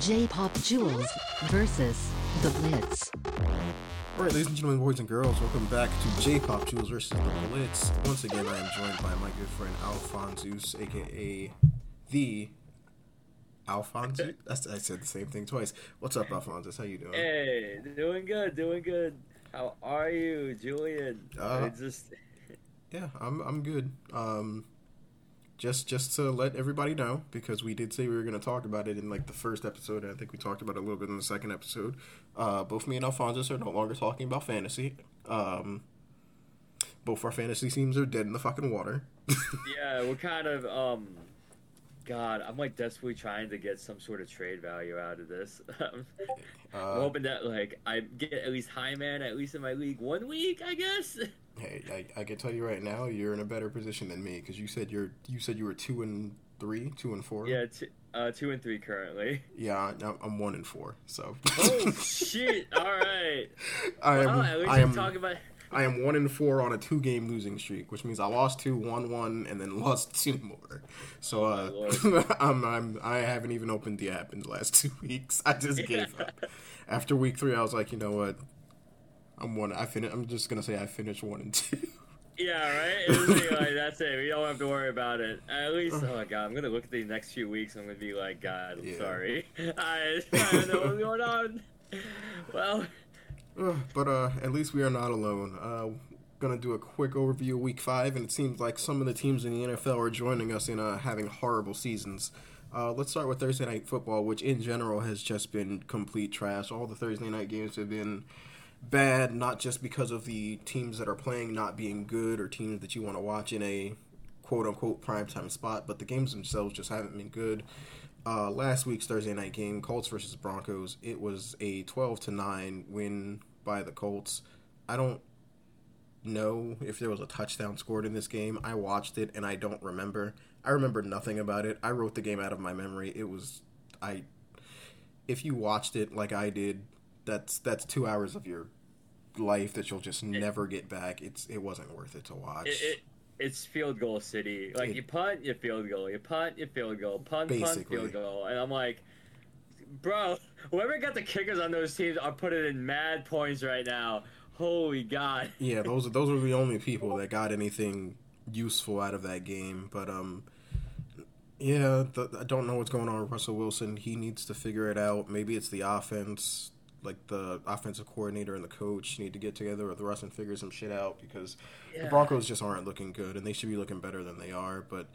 J-Pop Jewels versus The Blitz. All right, ladies and gentlemen, boys and girls, welcome back to J-Pop Jewels versus The Blitz. Once again, I am joined by my good friend Alphonsus, aka the Alphonsus. That's, I said the same thing twice. What's up, Alphonsus? How you doing? Hey, doing good, doing good. How are you, Julian? Uh, I just Yeah, I'm I'm good. Um, just just to let everybody know because we did say we were going to talk about it in like the first episode. And I think we talked about it a little bit in the second episode. Uh, both me and Alphonsus are no longer talking about fantasy. Um, both our fantasy teams are dead in the fucking water. yeah, we're kind of um God, I'm like desperately trying to get some sort of trade value out of this. I'm Uh, hoping that like I get at least high man at least in my league one week, I guess. Hey, I, I can tell you right now, you're in a better position than me because you said you're you said you were two and three, two and four. yeah, t- uh, two and three currently. yeah. I'm one and four. So. Oh shit! All right. I am. Well, I am talk about. I am one and four on a two game losing streak, which means I lost two, won one, and then lost two more. So uh, Oh, I'm, I'm I haven't even opened the app in the last two weeks. I just gave up. After week three, I was like, you know what? I'm one. I fin- I'm just gonna say I finished one and two. Yeah, right. Like, that's it. We don't have to worry about it. At least, oh my god, I'm gonna look at the next few weeks. I'm gonna be like, God, I'm Yeah. sorry. I, I don't know what's going on. Well, But uh, at least we are not alone. Uh, gonna do a quick overview of Week Five, and it seems like some of the teams in the NFL are joining us in uh, having horrible seasons. Uh, let's start with Thursday Night Football, which in general has just been complete trash. All the Thursday night games have been bad, not just because of the teams that are playing not being good or teams that you want to watch in a quote unquote primetime spot, but the games themselves just haven't been good. Uh, last week's Thursday night game, Colts versus Broncos, it was a 12 to 9 win by the Colts. I don't know if there was a touchdown scored in this game. I watched it and I don't remember. I remember nothing about it. I wrote the game out of my memory. It was I if you watched it like I did, that's that's 2 hours of your life that you'll just never get back. It's it wasn't worth it to watch. it, it it's field goal city. Like It- you punt, you field goal. You punt, you field goal. Punt, punt, field goal. And I'm like, bro, whoever got the kickers on those teams are putting in mad points right now. Holy God. Yeah, those are those were the only people that got anything useful out of that game. But um, yeah, the, I don't know what's going on with Russell Wilson. He needs to figure it out. Maybe it's the offense, like the offensive coordinator and the coach need to get together with the Russ and figure some shit out because the Broncos just aren't looking good, and they should be looking better than they are. But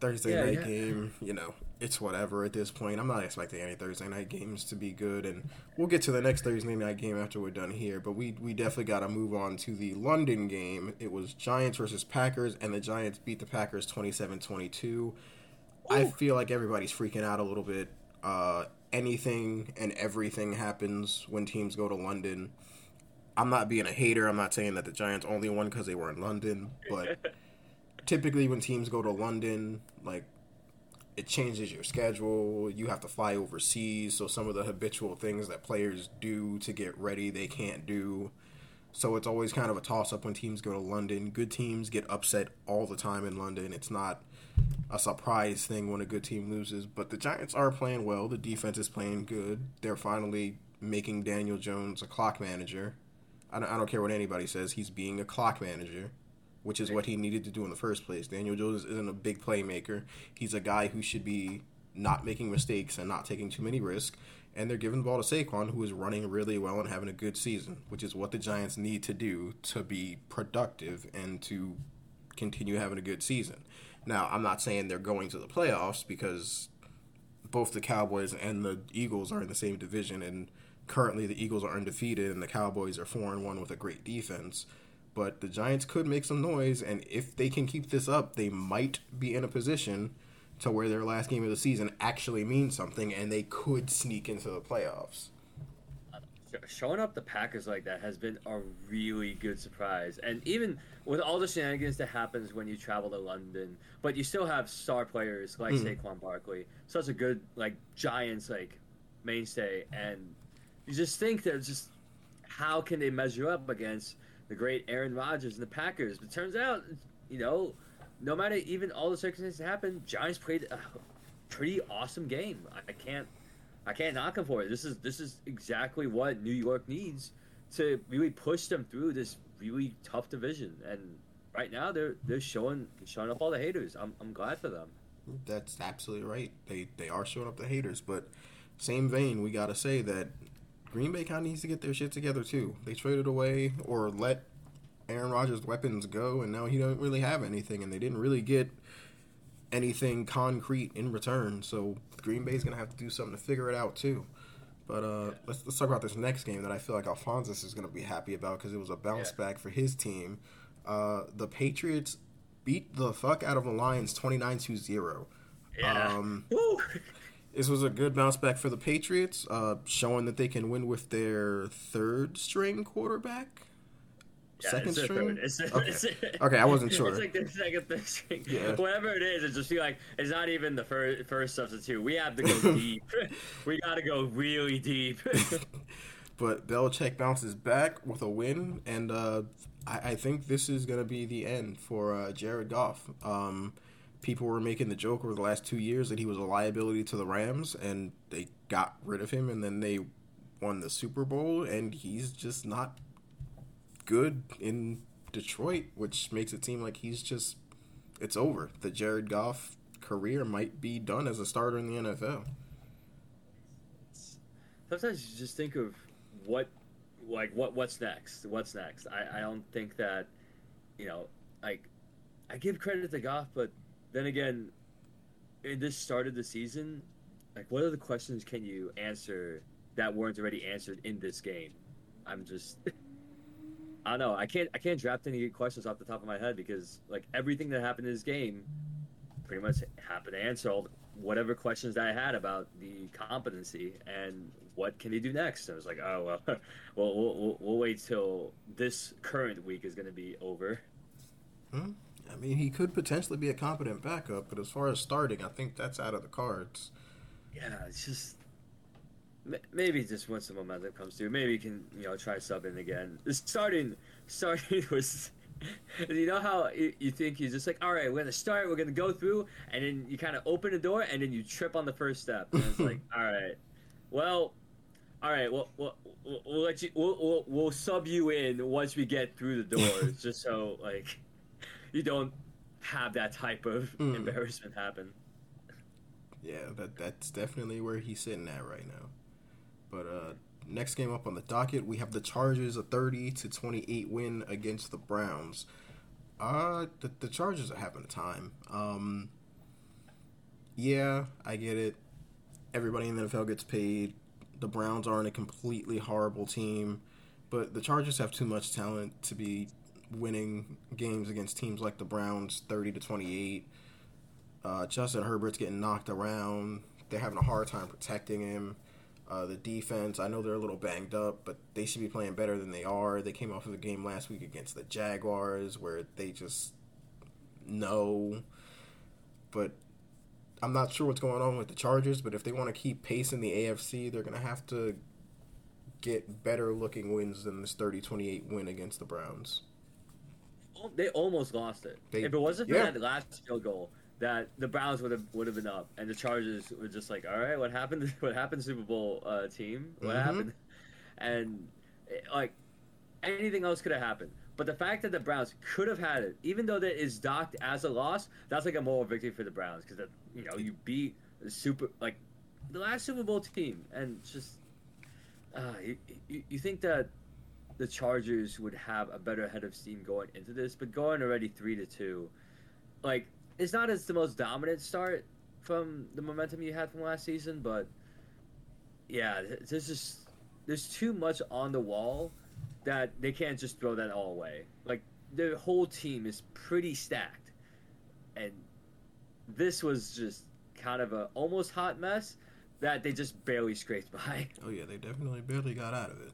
Thursday Yeah, night yeah. game, you know, it's whatever at this point. I'm not expecting any Thursday night games to be good, and we'll get to the next Thursday night game after we're done here. But we we definitely got to move on to the London game. It was Giants versus Packers, and the Giants beat the Packers 27-22. I feel like everybody's freaking out a little bit. Uh, anything and everything happens when teams go to London. I'm not being a hater. I'm not saying that the Giants only won because they were in London, but typically when teams go to London, like it changes your schedule. You have to fly overseas, so some of the habitual things that players do to get ready, they can't do. So it's always kind of a toss up when teams go to London. Good teams get upset all the time in London. It's not a surprise thing when a good team loses, but the Giants are playing well. The defense is playing good. They're finally making Daniel Jones a clock manager. I don't, I don't care what anybody says. He's being a clock manager, which is what he needed to do in the first place. Daniel Jones isn't a big playmaker. He's a guy who should be not making mistakes and not taking too many risks. And they're giving the ball to Saquon, who is running really well and having a good season, which is what the Giants need to do to be productive and to continue having a good season. Now, I'm not saying they're going to the playoffs because both the Cowboys and the Eagles are in the same division, and currently the Eagles are undefeated and the Cowboys are four and one with a great defense. But the Giants could make some noise, and if they can keep this up, they might be in a position to where their last game of the season actually means something, and they could sneak into the playoffs. Showing up the Packers like that has been a really good surprise. And even with all the shenanigans that happens when you travel to London, but you still have star players like Mhm. Saquon Barkley, such a good like Giants like mainstay, and you just think that just how can they measure up against the great Aaron Rodgers and the Packers? But turns out, you know, no matter even all the circumstances that happen, Giants played a pretty awesome game. I can't I can't knock them for it. This is this is exactly what New York needs to really push them through this really tough division. And right now they're they're showing showing up all the haters. I'm I'm glad for them. That's absolutely right. They they are showing up the haters, but same vein, we gotta say that Green Bay kind of needs to get their shit together too. They traded away or let Aaron Rodgers' weapons go, and now he don't really have anything, and they didn't really get anything concrete in return. So Green Bay's gonna have to do something to figure it out too. But uh, let's let's talk about this next game that I feel like Alphonsus is gonna be happy about because it was a bounce Yeah. back for his team. Uh, the Patriots beat the fuck out of the Lions 29-0. Um, Woo! this was a good bounce back for the Patriots, uh, showing that they can win with their third string quarterback. Yeah, Second it's string. third. It's, okay. it's, okay, I wasn't sure. It's like the second, third string. Yeah. Whatever it is, it just feel like it's not even the first first substitute. We have to go deep. we got to go really deep. But Belichick bounces back with a win, and uh, I, I think this is going to be the end for uh, Jared Goff. Um, people were making the joke over the last two years that he was a liability to the Rams, and they got rid of him, and then they won the Super Bowl, and he's just not good in Detroit, which makes it seem like he's just it's over. The Jared Goff career might be done as a starter in the NFL. Sometimes you just think of what, like what what's next? What's next? I I don't think that, you know, like, I give credit to Goff, but then again, in this start of the season, like what other questions can you answer that weren't already answered in this game? I'm just. I don't know. I can't. I can't draft any questions off the top of my head because like everything that happened in this game, pretty much happened to answer all whatever questions that I had about the competency and what can he do next. I was like, oh well, well we'll, we'll, we'll wait till this current week is going to be over. Hmm? I mean, he could potentially be a competent backup, but as far as starting, I think that's out of the cards. Yeah, it's just maybe just once the momentum comes through, maybe he can you know try subbing again. Starting starting was. You know how you you think you're just like, all right, we're gonna start, we're gonna go through, and then you kind of open the door, and then you trip on the first step, and it's like, all right, well, all right, well, we'll, we'll, we'll let you, we'll, we'll, we'll sub you in once we get through the doors, just so like you don't have that type of Mm. embarrassment happen. Yeah, that that's definitely where he's sitting at right now. But uh, next game up on the docket, we have the Chargers a thirty to twenty eight win against the Browns. Uh, the, the Chargers are having a time. Um, yeah, I get it. Everybody in the NFL gets paid. The Browns aren't a completely horrible team, but the Chargers have too much talent to be winning games against teams like the Browns, thirty to twenty eight. Uh, Justin Herbert's getting knocked around. They're having a hard time protecting him. Uh, the defense, I know they're a little banged up, but they should be playing better than they are. They came off of a game last week against the Jaguars where they just no. But I'm not sure what's going on with the Chargers, but if they want to keep pace in the AFC, they're going to have to get better looking wins than this 30 28 win against the Browns. They almost lost it. They- if it wasn't for yeah. that last field goal, that the Browns would have would have been up, and the Chargers were just like, "All right, what happened? What happened, Super Bowl uh, team? What Mhm. happened?" And eh, like anything else could have happened. But the fact that the Browns could have had it, even though that is docked as a loss, that's like a moral victory for the Browns because you know you beat the super like the last Super Bowl team, and just uh, you, you, you think that the Chargers would have a better head of steam going into this, but going already three to two, like it's not as the most dominant start from the momentum you had from last season, but yeah, th- there's just there's too much on the wall that they can't just throw that all away. Like the whole team is pretty stacked, and this was just kind of a almost hot mess that they just barely scraped by. Oh yeah, they definitely barely got out of it.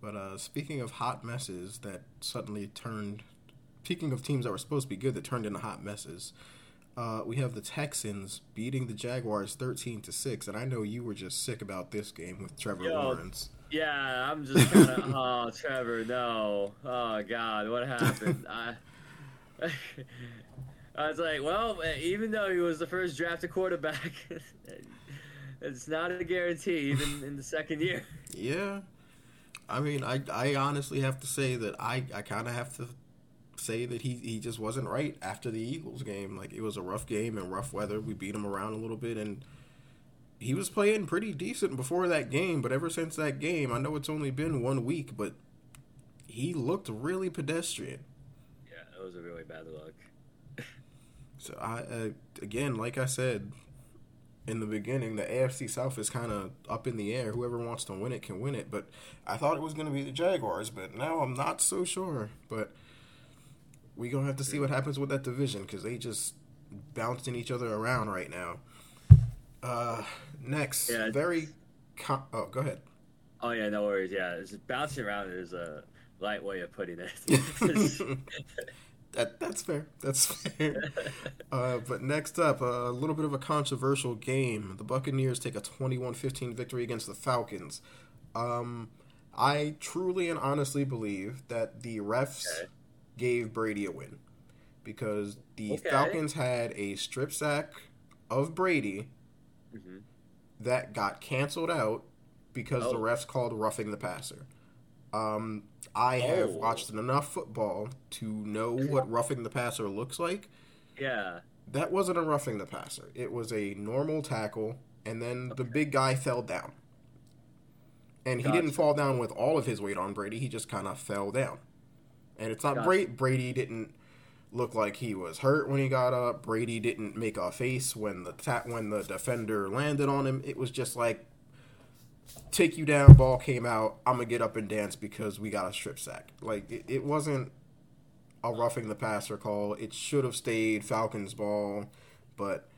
But uh, speaking of hot messes that suddenly turned, speaking of teams that were supposed to be good that turned into hot messes, uh, we have the Texans beating the Jaguars thirteen to six, and I know you were just sick about this game with Trevor Yo. Lawrence. Yeah, I'm just kind of, oh, Trevor, no. Oh, God, what happened? I, I was like, well, even though he was the first drafted quarterback, It's not a guarantee even in the second year. Yeah. I mean, I, I honestly have to say that I, I kind of have to say that he, he just wasn't right after the Eagles game. Like, it was a rough game and rough weather. We beat him around a little bit, and he was playing pretty decent before that game. But ever since that game, I know it's only been one week, but he looked really pedestrian. Yeah, it was a really bad look. So I uh, again, like I said in the beginning, the AFC South is kind of up in the air. Whoever wants to win it can win it. But I thought it was going to be the Jaguars, but now I'm not so sure. But we gonna have to see what happens with that division because they just bouncing each other around right now. Uh, next, Yeah, very. Com- oh, go ahead. Oh yeah, no worries. Yeah, it's bouncing around is a light way of putting it. that that's fair. That's fair. Uh, but next up, a little bit of a controversial game. The Buccaneers take a 21-15 victory against the Falcons. Um, I truly and honestly believe that the refs Okay. Gave Brady a win because the Okay. Falcons had a strip sack of Brady hmm that got canceled out because the Oh. refs called roughing the passer. Um, I have Oh. watched enough football to know what roughing the passer looks like. Yeah. That wasn't a roughing the passer. It was a normal tackle, and then the big guy fell down. And he didn't fall down with all of his weight on Brady. He just kind of fell down. And it's not Gotcha. Brady. Brady didn't look like he was hurt when he got up. Brady didn't make a face when the ta- when the defender landed on him. It was just like take you down. Ball came out. I'm gonna get up and dance because we got a strip sack. Like it, it wasn't a roughing the passer call. It should have stayed Falcons ball, but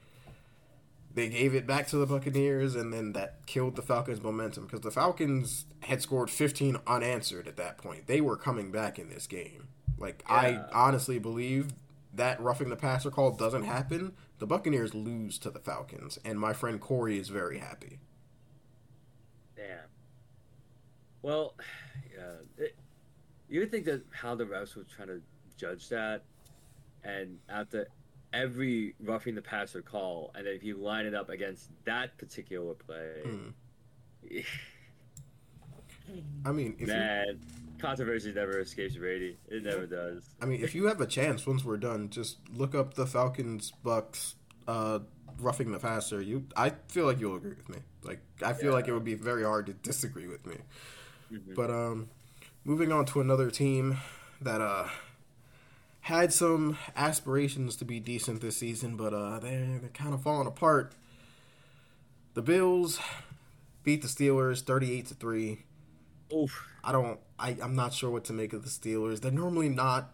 they gave it back to the Buccaneers, and then that killed the Falcons' momentum because the Falcons had scored 15 unanswered at that point. They were coming back in this game. Like I honestly believe that roughing the passer call doesn't happen. The Buccaneers lose to the Falcons, and my friend Corey is very happy. Damn. Well, yeah. It, you would think that how the refs were trying to judge that, and after every roughing the passer call, and if you line it up against that particular play, Hmm. I mean, if you, controversy never escapes Brady. It never does. I mean, if you have a chance once we're done, just look up the Falcons Bucks uh, roughing the passer. You, I feel like you'll agree with me. Like, I feel like it would be very hard to disagree with me. Mhm. But um, moving on to another team that uh had some aspirations to be decent this season, but uh they're they're kind of falling apart. The Bills beat the Steelers thirty-eight to three. Oof. I don't. I, I'm not sure what to make of the Steelers. They're normally not.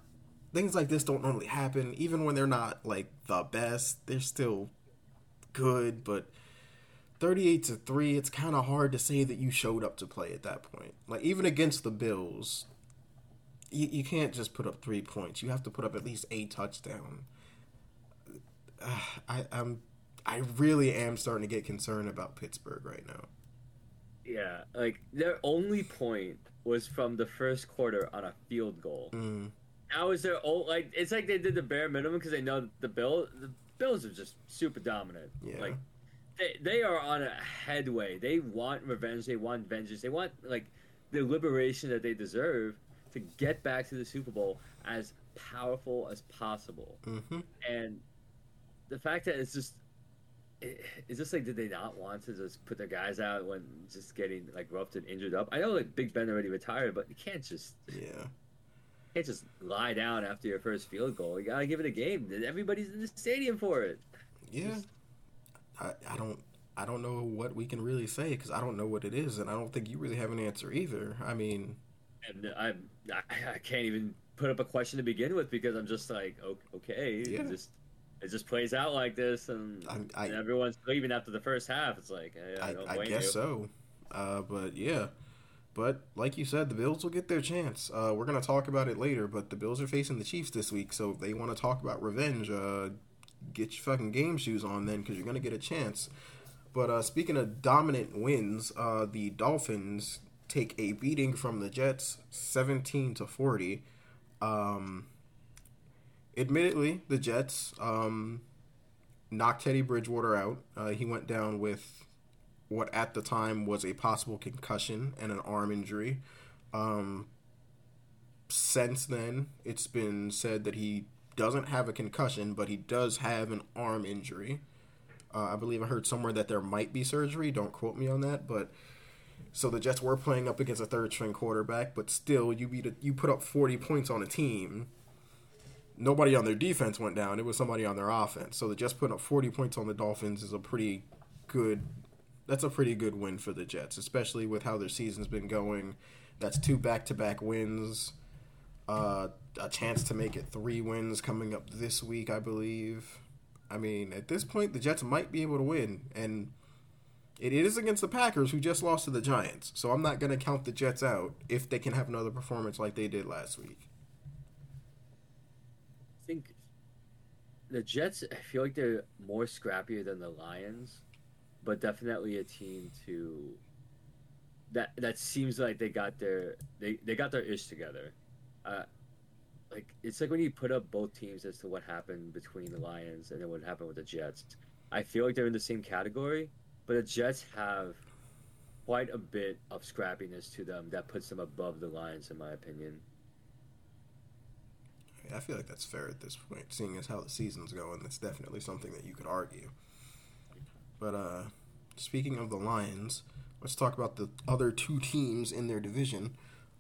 Things like this don't normally happen. Even when they're not like the best, they're still good. But 38 to three, it's kind of hard to say that you showed up to play at that point. Like even against the Bills, you, you can't just put up three points. You have to put up at least a touchdown. Uh, I, I'm. I really am starting to get concerned about Pittsburgh right now. Yeah, like their only point was from the first quarter on a field goal. Mm, That was their old like. It's like they did the bare minimum because they know the bill. The Bills are just super dominant. yeah. Like they they are on a headway. They want revenge. They want vengeance. They want like the liberation that they deserve to get back to the Super Bowl as powerful as possible. hmm And the fact that it's just. It's just like, did they not want to just put their guys out when just getting like roughed and injured up? I know like Big Ben already retired, but you can't just Yeah. can't just lie down after your first field goal. You gotta give it a game. Everybody's in the stadium for it. Yeah, I, I don't I don't know what we can really say because I don't know what it is, and I don't think you really have an answer either. I mean, And I'm, I, I can't even put up a question to begin with because I'm just like, okay, Yeah. it just it just plays out like this, and, I'm- and everyone's leaving after the first half. It's like, I, I I, I guess you. so. Uh, but yeah, but like you said, the Bills will get their chance. Uh, we're gonna talk about it later, but the Bills are facing the Chiefs this week, so if they want to talk about revenge. Uh, get your fucking game shoes on then, because you're gonna get a chance. But uh, speaking of dominant wins, uh, the Dolphins take a beating from the Jets, seventeen to forty. Um, admittedly, the Jets um, knocked Teddy Bridgewater out. Uh, he went down with what at the time was a possible concussion and an arm injury. Um, since then, it's been said that he doesn't have a concussion, but he does have an arm injury. Uh, I believe I heard somewhere that there might be surgery. Don't quote me on that, but so the Jets were playing up against a third string quarterback, but still, you beat a, you put up forty points on a team. Nobody on their defense went down. It was somebody on their offense. So the Jets putting up forty points on the Dolphins is a pretty good. That's a pretty good win for the Jets, especially with how their season's been going. That's two back to back wins. Uh, a chance to make it three wins coming up this week, I believe. I mean, at this point, the Jets might be able to win, and it is against the Packers, who just lost to the Giants. So I'm not going to count the Jets out if they can have another performance like they did last week. I think the Jets. I feel like they're more scrappier than the Lions, but definitely a team to that that seems like they got their they, they got their ish together. Uh, like it's like when you put up both teams as to what happened between the Lions and then what happened with the Jets. I feel like they're in the same category, but the Jets have quite a bit of scrappiness to them that puts them above the Lions, in my opinion. I feel like that's fair at this point, seeing as how the season's going. That's definitely something that you could argue. But uh, speaking of the Lions, let's talk about the other two teams in their division.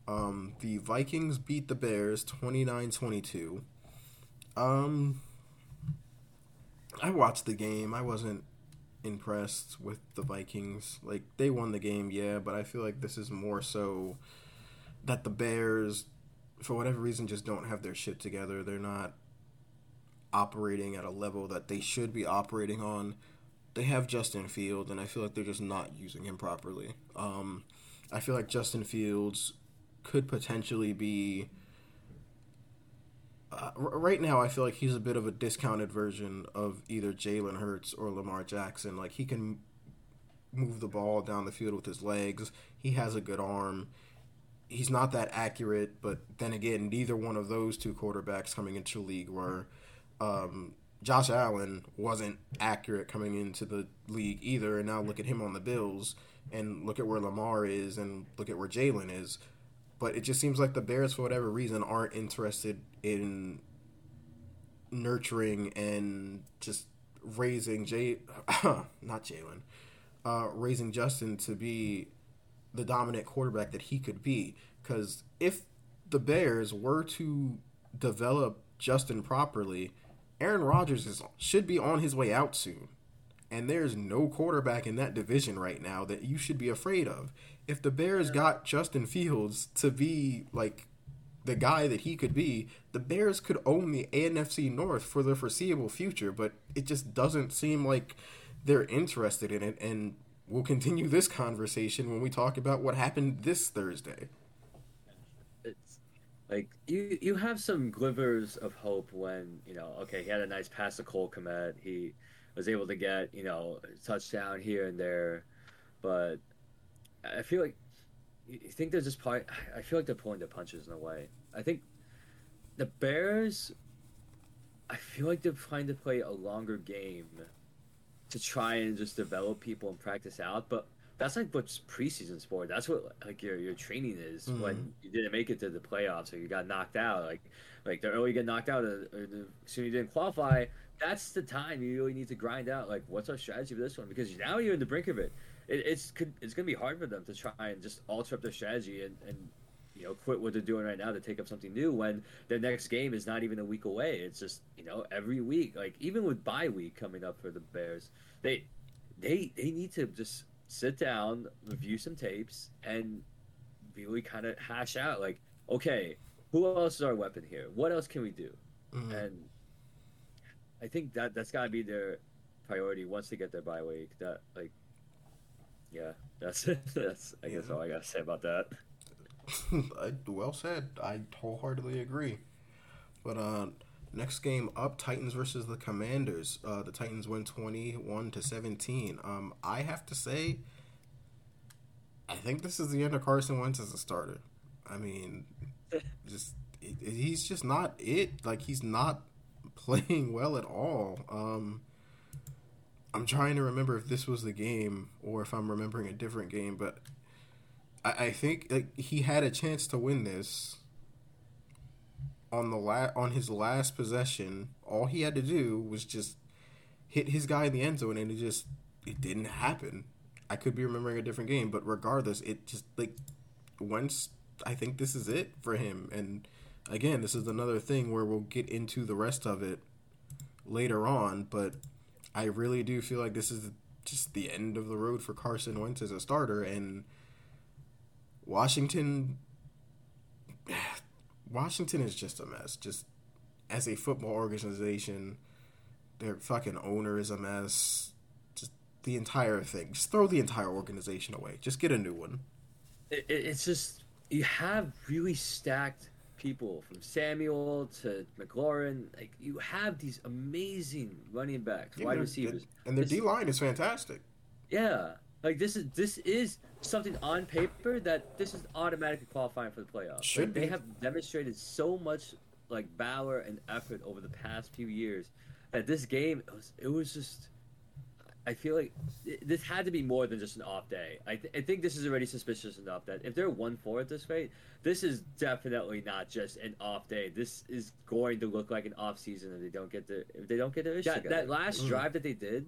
Um, the Vikings beat the Bears 29-22. Um, I watched the game. I wasn't impressed with the Vikings. Like they won the game, yeah, but I feel like this is more so that the Bears for whatever reason just don't have their shit together. They're not operating at a level that they should be operating on. They have Justin Fields and I feel like they're just not using him properly. Um, I feel like Justin Fields could potentially be uh, right now, I feel like he's a bit of a discounted version of either Jalen Hurts or Lamar Jackson. Like he can move the ball down the field with his legs. He has a good arm. He's not that accurate, but then again, neither one of those two quarterbacks coming into league were. Um, Josh Allen wasn't accurate coming into the league either, and now look at him on the Bills, and look at where Lamar is, and look at where Jalen is but it just seems like the Bears, for whatever reason, aren't interested in nurturing and just raising Jay, not Jalen, uh, raising Justin to be the dominant quarterback that he could be. Because if the Bears were to develop Justin properly, Aaron Rodgers is should be on his way out soon. And there's no quarterback in that division right now that you should be afraid of if the Bears got Justin Fields to be like the guy that he could be, the Bears could own the NFC North for the foreseeable future, but it just doesn't seem like they're interested in it and we'll continue this conversation when we talk about what happened this Thursday. It's like you you have some glimmers of hope when, you know, okay, he had a nice pass to Cole Kmet. He was able to get, you know, a touchdown here and there, but I feel like you think they're just probably. I feel like they're pulling their punches in a way. I think the Bears. I feel like they're trying to play a longer game to try and just develop people and practice out, but that's like what's preseason sport. That's what like your your training is mm-hmm. when you didn't make it to the playoffs or you got knocked out. Like like the earlier you get knocked out or the soon you didn't qualify. That's the time you really need to grind out. Like what's our strategy for this one? Because now you're in the brink of it it, it's it's going to be hard for them to try and just alter up their strategy and, and you know quit what they're doing right now to take up something new when their next game is not even a week away. It's just you know every week, like even with bye week coming up for the Bears, they they they need to just sit down, review some tapes, and really kind of hash out like, okay, who else is our weapon here? What else can we do? Mm-hmm. And I think that that's got to be their priority once they get their bye week. That like yeah, that's that's I guess all I gotta say about that. well said. I wholeheartedly agree. But uh, next game up, Titans versus the Commanders. Uh, the Titans win twenty one to seventeen. Um, I have to say, I think this is the end of Carson Wentz as a starter. I mean, just he's just not it. Like he's not playing well at all. Um, I'm trying to remember if this was the game or if I'm remembering a different game, but I, I think like he had a chance to win this on the la- on his last possession. All he had to do was just hit his guy in the end zone, and it just it didn't happen. I could be remembering a different game, but regardless, it just like once I think this is it for him. And again, this is another thing where we'll get into the rest of it later on, but I really do feel like this is just the end of the road for Carson Wentz as a starter and Washington Washington is just a mess. Just as a football organization, their fucking owner is a mess. Just the entire thing. Just throw the entire organization away. Just get a new one. It, it, it's just you have really stacked people from Samuel to McLaurin. Like you have these amazing running backs, Yeah, wide receivers. And their D line is fantastic. Yeah, like this is this is something on paper that this is automatically qualifying for the playoffs. Should Like, they have demonstrated so much like valor and effort over the past few years that this game it was, it was just. I feel like this had to be more than just an off day. I, th- I think this is already suspicious enough that if they're one four at this rate, this is definitely not just an off day. This is going to look like an off season if they don't get the if they don't get their ish That- that last Mm. drive that they did,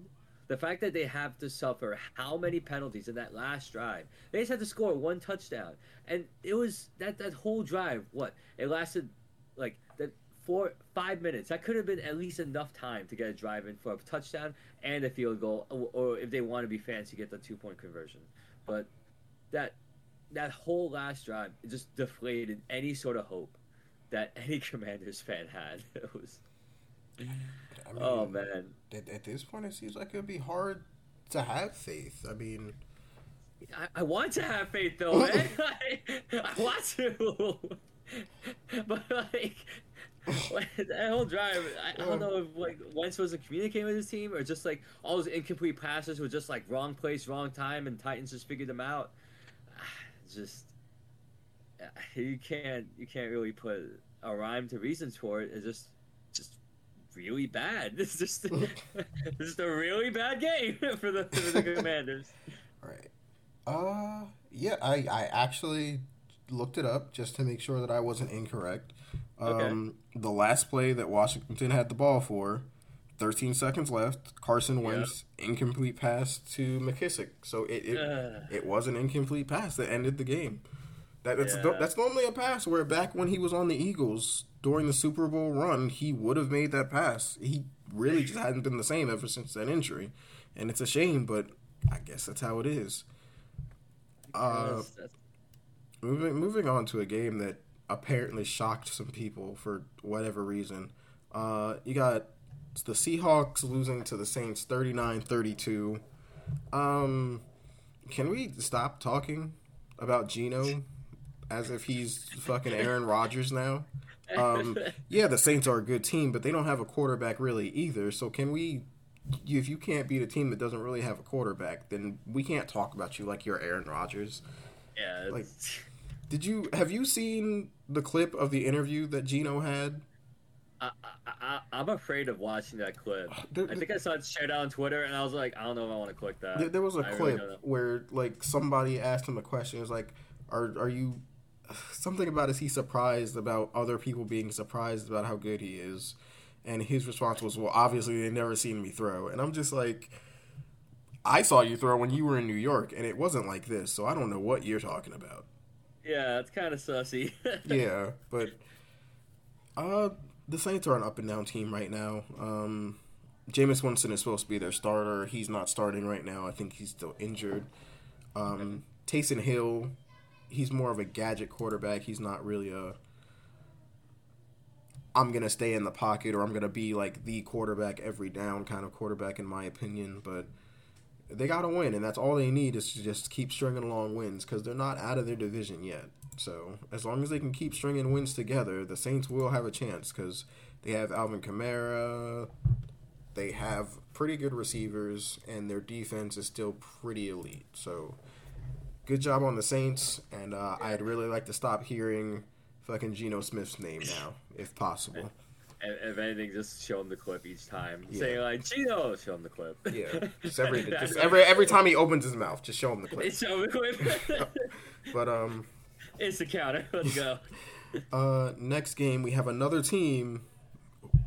the fact that they have to suffer how many penalties in that last drive, they just had to score one touchdown, and it was that that whole drive. What it lasted, like that four five minutes. That could have been at least enough time to get a drive in for a touchdown and a field goal, or, or if they want to be fancy, get the two point conversion. But that that whole last drive just deflated any sort of hope that any Commanders fan had. It was I mean, oh man. At, at this point, it seems like it'd be hard to have faith. I mean, I, I want to have faith though, man. I, I want to, but like, that whole drive, I, I don't know if like Wentz wasn't communicating with his team or just like all those incomplete passes were just like wrong place, wrong time, and Titans just figured them out. Just you can't you can't really put a rhyme to reasons for it. It's just just really bad. It's just it's just a really bad game for the for the Commanders. right. Uh, yeah, I, I actually looked it up just to make sure that I wasn't incorrect. Um, The last play that Washington had the ball for, 13 seconds left. Carson Wentz, incomplete pass to McKissic. So it it, Ugh. it was an incomplete pass that ended the game. That, that's Yeah. that's normally a pass where back when he was on the Eagles during the Super Bowl run, he would have made that pass. He really just hadn't been the same ever since that injury, and it's a shame, but I guess that's how it is. Uh, moving moving on to a game that apparently shocked some people for whatever reason. Uh, you got the Seahawks losing to the Saints 39-32. Um, can we stop talking about Geno as if he's fucking Aaron Rodgers now? Um, yeah, the Saints are a good team, but they don't have a quarterback really either. So can we? If you can't beat a team that doesn't really have a quarterback, then we can't talk about you like you're Aaron Rodgers. yeah, like- Did you have you seen the clip of the interview that Geno had? I, I, I, I'm afraid of watching that clip. Ah, there, I think I saw it shared out on Twitter, and I was like, I don't know if I want to click that. there, there was a I clip don't where like somebody asked him a question. It was like, "Are are you something about is he surprised about other people being surprised about how good he is?" And his response was, "Well, obviously they never seen me throw." And I'm just like, "I saw you throw when you were in New York, and it wasn't like this. So I don't know what you're talking about." Yeah, it's kind of sussy. yeah, but uh, the Saints are an up and down team right now. Um, Jameis Winston is supposed to be their starter. He's not starting right now. I think he's still injured. Um, Taysom Hill, he's more of a gadget quarterback. He's not really a. I'm gonna stay in the pocket, or I'm gonna be like the quarterback every down kind of quarterback, in my opinion. But they got to win, and that's all they need is to just keep stringing along wins because they're not out of their division yet. So as long as they can keep stringing wins together, the Saints will have a chance because they have Alvin Kamara, they have pretty good receivers, and their defense is still pretty elite. So good job on the Saints, and uh, I'd really like to stop hearing fucking Geno Smith's name now, if possible. If, anything, just show him the clip each time. Yeah. Say like Geno, show him the clip. Yeah, just every just every every time he opens his mouth, just show him the clip. It's show him the clip. But um, it's the counter. Let's go. uh, next game we have another team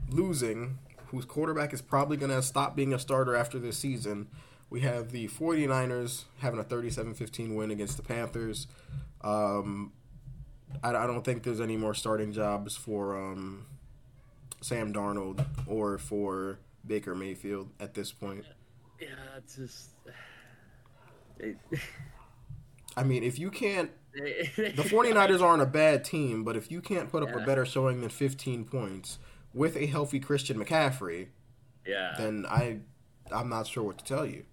losing whose quarterback is probably going to stop being a starter after this season. We have the 49ers having a 37-15 win against the Panthers. Um, I, I don't think there's any more starting jobs for um, Sam Darnold or for Baker Mayfield at this point. Yeah, it's just. It, I mean, if you can't the the 49ers aren't a bad team, but if you can't put up a better showing than 15 points with a healthy Christian McCaffrey, Yeah, then I I'm not sure what to tell you.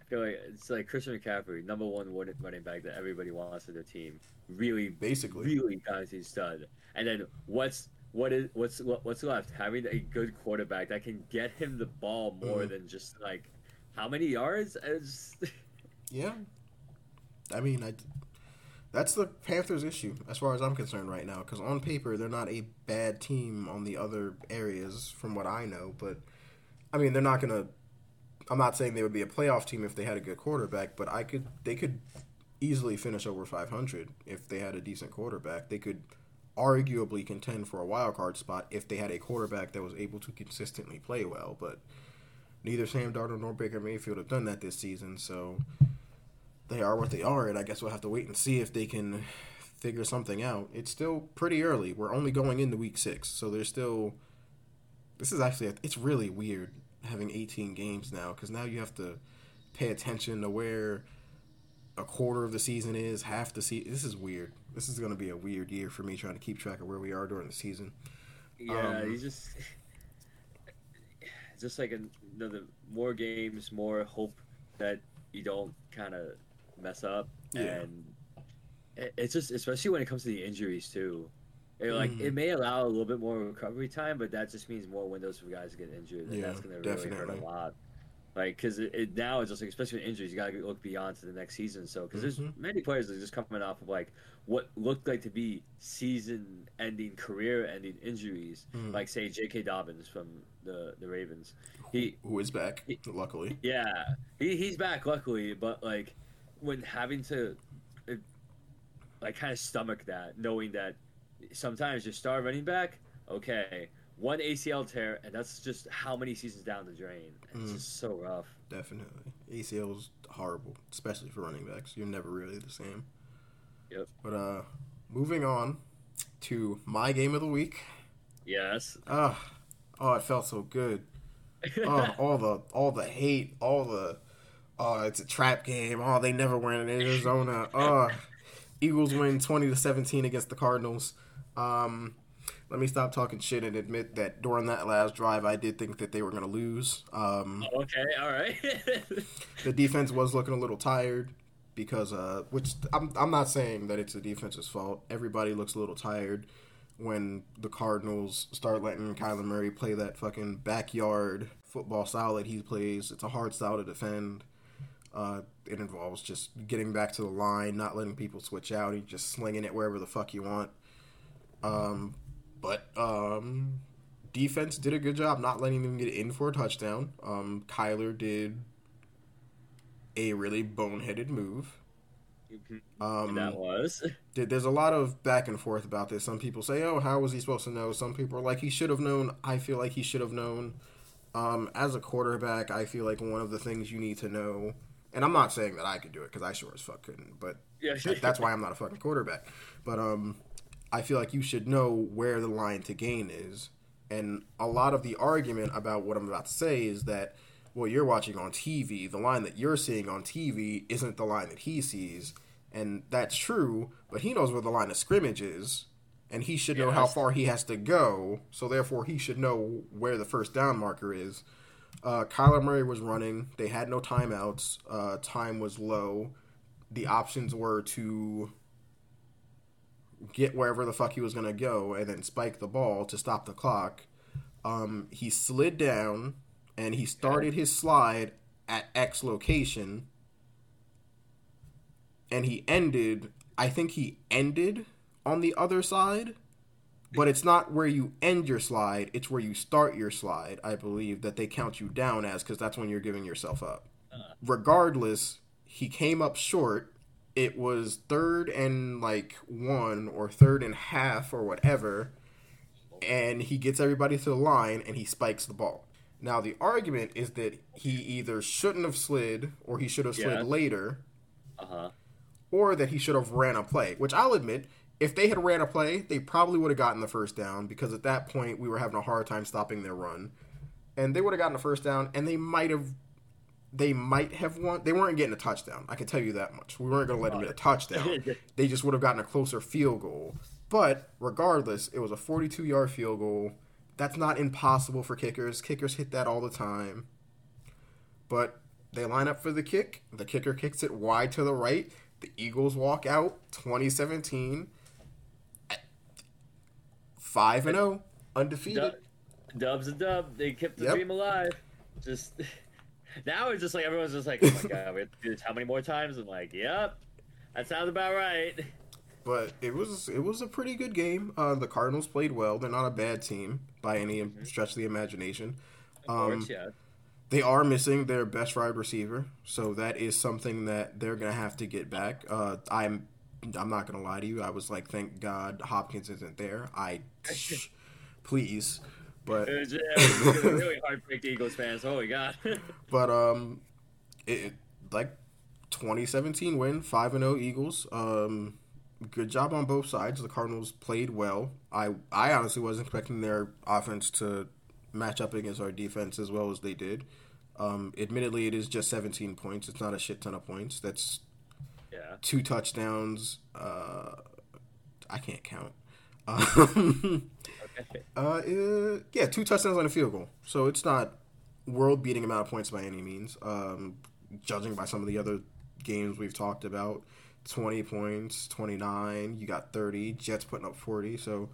I feel like it's like Christian McCaffrey, number one running- running back that everybody wants in their team. Really, Basically, really dynasty stud. And then what's what is what's what, what's left? Having a good quarterback that can get him the ball more Mhm. than just like how many yards? It's, yeah. I mean, I that's the Panthers' issue as far as I'm concerned right now. Because on paper, they're not a bad team on the other areas, from what I know. But I mean, they're not gonna. I'm not saying they would be a playoff team if they had a good quarterback, but I could. They could easily finish over 500 if they had a decent quarterback. They could arguably contend for a wild card spot if they had a quarterback that was able to consistently play well. But neither Sam Darnold nor Baker Mayfield have done that this season, so they are what they are, and I guess we'll have to wait and see if they can figure something out. It's still pretty early. We're only going into week six, so there's still. This is actually it's really weird having 18 games now because now you have to pay attention to where a quarter of the season is, half the season. This is weird. This is going to be a weird year for me trying to keep track of where we are during the season. yeah, Um, he's just just like another more games, more hope that you don't kind of mess up, Yeah. and it's just especially when it comes to the injuries too. It, like Mhm. it may allow a little bit more recovery time, but that just means more windows for guys to get injured, and Yeah, that's going to really hurt a lot. Like, because it, it now it's just like, especially with injuries, you got to look beyond to the next season. So, because Mhm. there's many players that are just coming off of like what looked like to be season-ending, career-ending injuries, Mhm. like say J.K. Dobbins from the the Ravens. He, Who is back, He- luckily. yeah, he, he's back luckily, but like when having to uh, like kind of stomach that, knowing that sometimes your star running back, okay, one ACL tear, and that's just how many seasons down the drain. It's Mm. just so rough. Definitely. ACL's horrible, especially for running backs. You're never really the same. Yep. But uh moving on to my game of the week. Yes. Ah, oh, it felt so good. Oh, all the all the hate, all the oh, it's a trap game. Oh, they never win in Arizona. Oh, Eagles win 20 to 17 against the Cardinals. Um let me stop talking shit and admit that during that last drive, I did think that they were going to lose. Um, okay. All right. the defense was looking a little tired because uh which I'm I'm not saying that it's the defense's fault. Everybody looks a little tired when the Cardinals start letting Kyler Murray play that fucking backyard football style that he plays. It's a hard style to defend. Uh, it involves just getting back to the line, not letting people switch out, and just slinging it wherever the fuck you want. Um, but um, defense did a good job not letting them get in for a touchdown. Um, Kyler did a really boneheaded move. Um, that was. there's a lot of back and forth about this. Some people say, "Oh, how was he supposed to know?" Some people are like, "He should have known." I feel like he should have known. Um, as a quarterback, I feel like one of the things you need to know, and I'm not saying that I could do it because I sure as fuck couldn't, but Yeah. that- that's why I'm not a fucking quarterback. But um, I feel like you should know where the line to gain is, and a lot of the argument about what I'm about to say is that what you're watching on TV, the line that you're seeing on TV, isn't the line that he sees, and that's true. But he knows where the line of scrimmage is, and he should know how far he has to go. So therefore, he should know where the first down marker is. Uh, Kyler Murray was running. They had no timeouts. Uh, time was low. The options were to get wherever the fuck he was gonna go and then spike the ball to stop the clock. Um, he slid down and he started his slide at X location, and he ended. I think he ended on the other side, but it's not where you end your slide; it's where you start your slide. I believe that they count you down as because that's when you're giving yourself up. Uh. Regardless, he came up short. It was third and like one or third and half or whatever, and he gets everybody to the line and he spikes the ball. Now the argument is that he either shouldn't have slid or he should have slid Yeah. later Uh huh. or that he should have ran a play, which I'll admit, if they had ran a play, they probably would have gotten the first down because at that point we were having a hard time stopping their run. And they would have gotten the first down and they might have they might have won. They weren't getting a touchdown. I can tell you that much. We weren't going to let them get a touchdown. They just would have gotten a closer field goal. But regardless, it was a 42-yard field goal. That's not impossible for kickers. Kickers hit that all the time. But they line up for the kick. The kicker kicks it wide to the right. The Eagles walk out 2017 5 and 0 undefeated. Dubs and dub. They kept the Yep. dream alive. Just now it's just like everyone's just like, oh my god, we have to do this how many more times? I'm like, yep, that sounds about right. But it was it was a pretty good game. Uh, the Cardinals played well. They're not a bad team by any stretch of the imagination. Of Um, course, yeah. They are missing their best wide receiver, so that is something that they're gonna have to get back. Uh, I'm I'm not gonna lie to you. I was like, thank God Hopkins isn't there. I please, but It was, it was really heartbreak Eagles fans. Oh my god. but um, it, it- like 2017 win five and zero Eagles. Um, good job on both sides. The Cardinals played well. I I honestly wasn't expecting their offense to match up against our defense as well as they did. Um, admittedly, it is just 17 points. It's not a shit ton of points. That's yeah. two touchdowns. Uh, I can't count. Um, Okay. uh, uh, yeah, two touchdowns on a field goal. So it's not world beating amount of points by any means. Um, judging by some of the other games we've talked about, 20 points, 29, you got 30, Jets putting up 40. So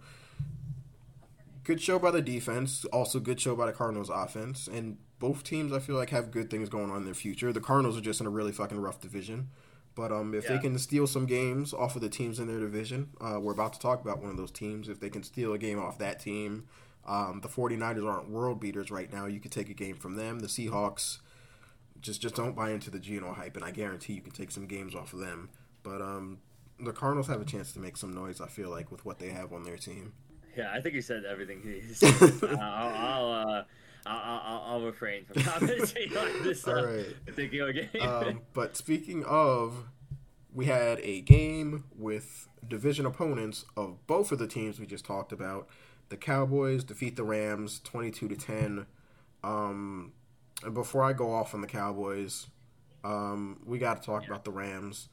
good show by the defense, also good show by the Cardinals offense. And both teams, I feel like, have good things going on in their future. The Cardinals are just in a really fucking rough division. But um, if they can steal some games off of the teams in their division, uh, we're about to talk about one of those teams. If they can steal a game off that team, um, the 49ers aren't world beaters right now. You could take a game from them. The Seahawks, just just don't buy into the Geno hype, and I guarantee you can take some games off of them. But um, the Cardinals have a chance to make some noise. I feel like with what they have on their team. Yeah, I think he said everything he said. uh, I'll, I'll, uh, I'll, I'll, I'll refrain from commenting on this All right. particular game. Um, but speaking of, we had a game with division opponents of both of the teams we just talked about. The Cowboys defeat the Rams twenty-two to ten. Um, and before I go off on the Cowboys, um, we got to talk about the Rams.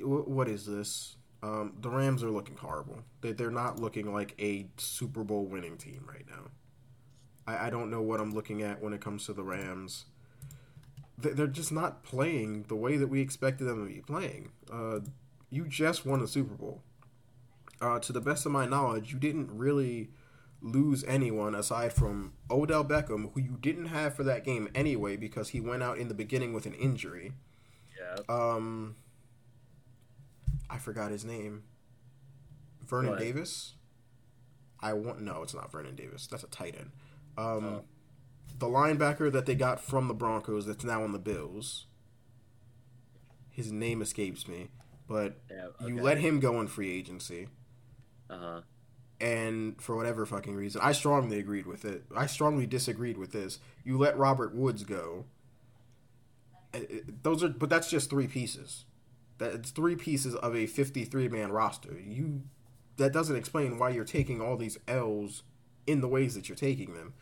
What is this? Um, the Rams are looking horrible. They- They're not looking like a Super Bowl winning team right now. I, I don't know what I'm looking at when it comes to the Rams they- they're just not playing the way that we expected them to be playing. Uh, you just won the Super Bowl. Uh, to the best of my knowledge, you didn't really lose anyone aside from Odell Beckham, who you didn't have for that game anyway because he went out in the beginning with an injury. yeah. Um, I forgot his name. Vernon What? Davis. I want no, it's not Vernon Davis. That's a tight end. Um, Oh. the linebacker that they got from the Broncos that's now on the Bills. His name escapes me, but yeah you let him go in free agency, Uh-huh. and for whatever fucking reason, I strongly agreed with it. I strongly disagreed with this. You let Robert Woods go. Uh, uh, Those are, but that's just three pieces. That's three pieces of a fifty-three man roster. You, that doesn't explain why you're taking all these L's in the ways that you're taking them.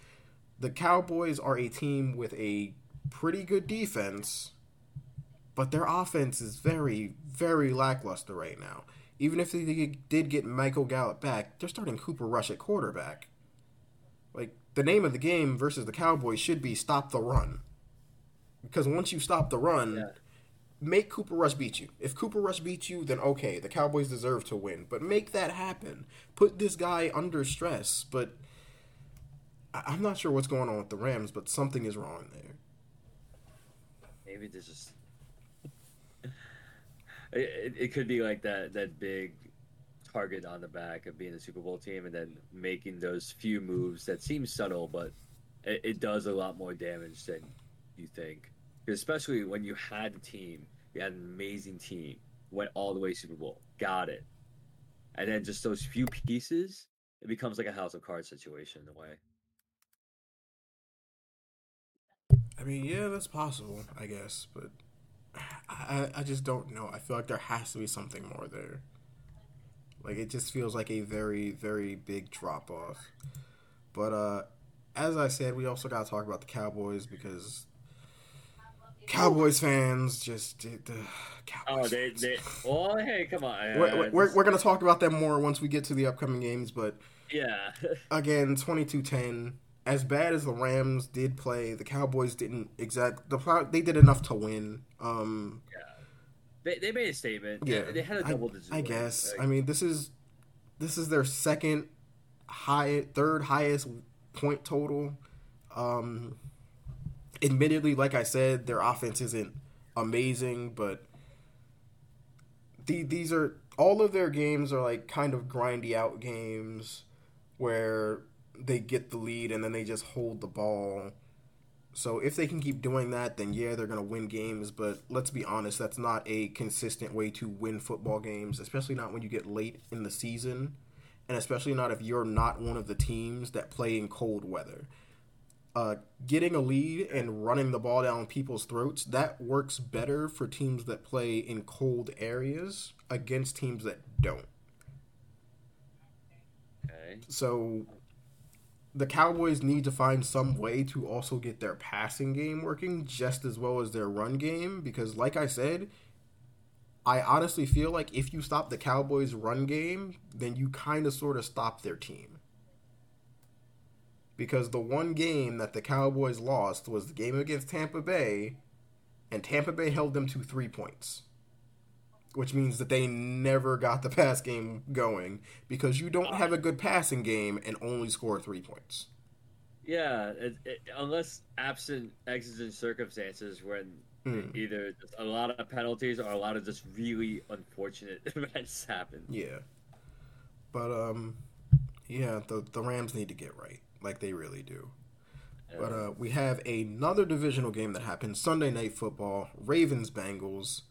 The Cowboys are a team with a pretty good defense, but their offense is very, very lackluster right now. Even if they did get Michael Gallup back, they're starting Cooper Rush at quarterback. Like the name of the game versus the Cowboys should be stop the run. Because once you stop the run, Yeah. Make Cooper Rush beat you. If Cooper Rush beats you, then okay, the Cowboys deserve to win. But make that happen. Put this guy under stress. But I- I'm not sure what's going on with the Rams, but something is wrong there. Maybe this is. It, it, it could be like that that big target on the back of being a Super Bowl team and then making those few moves that seem subtle, but it, it does a lot more damage than you think. Especially when you had a team, you had an amazing team, went all the way to Super Bowl, got it, and then just those few pieces, it becomes like a House of Cards situation in a way. I mean, yeah, that's possible, I guess, but I, I just don't know. I feel like there has to be something more there. Like it just feels like a very, very big drop off. But uh as I said, we also got to talk about the Cowboys because Cowboys fans just did the Cowboys. Oh, they, they. Well, hey, come on. We're, we're, we're, gonna talk about them more once we get to the upcoming games, but yeah. again, 22-10. As bad as the Rams did play, the Cowboys didn't exact. The they did enough to win. Um, yeah. They, they made a statement. Yeah, they, they had a double digit. I, I guess. Like, I mean, this is this is their second high, third highest point total. Um, admittedly, like I said, their offense isn't amazing, but the, these are all of their games are like kind of grindy out games where they get the lead and then they just hold the ball. So if they can keep doing that, then yeah, they're going to win games. But let's be honest, that's not a consistent way to win football games, especially not when you get late in the season and especially not if you're not one of the teams that play in cold weather. Uh, getting a lead and running the ball down people's throats that works better for teams that play in cold areas against teams that don't. Okay. So the Cowboys need to find some way to also get their passing game working just as well as their run game because like I said, I honestly feel like if you stop the Cowboys' run game, then you kind of sort of stop their team. Because the one game that the Cowboys lost was the game against Tampa Bay, and Tampa Bay held them to three points. Which means that they never got the pass game going because you don't have a good passing game and only score three points. Yeah, it, it, unless absent exigent circumstances when Mm. Either a lot of penalties or a lot of just really unfortunate events happen. Yeah, but um, yeah, the the Rams need to get right, like they really do. But uh, we have another divisional game that happened Sunday Night Football: Ravens Bengals.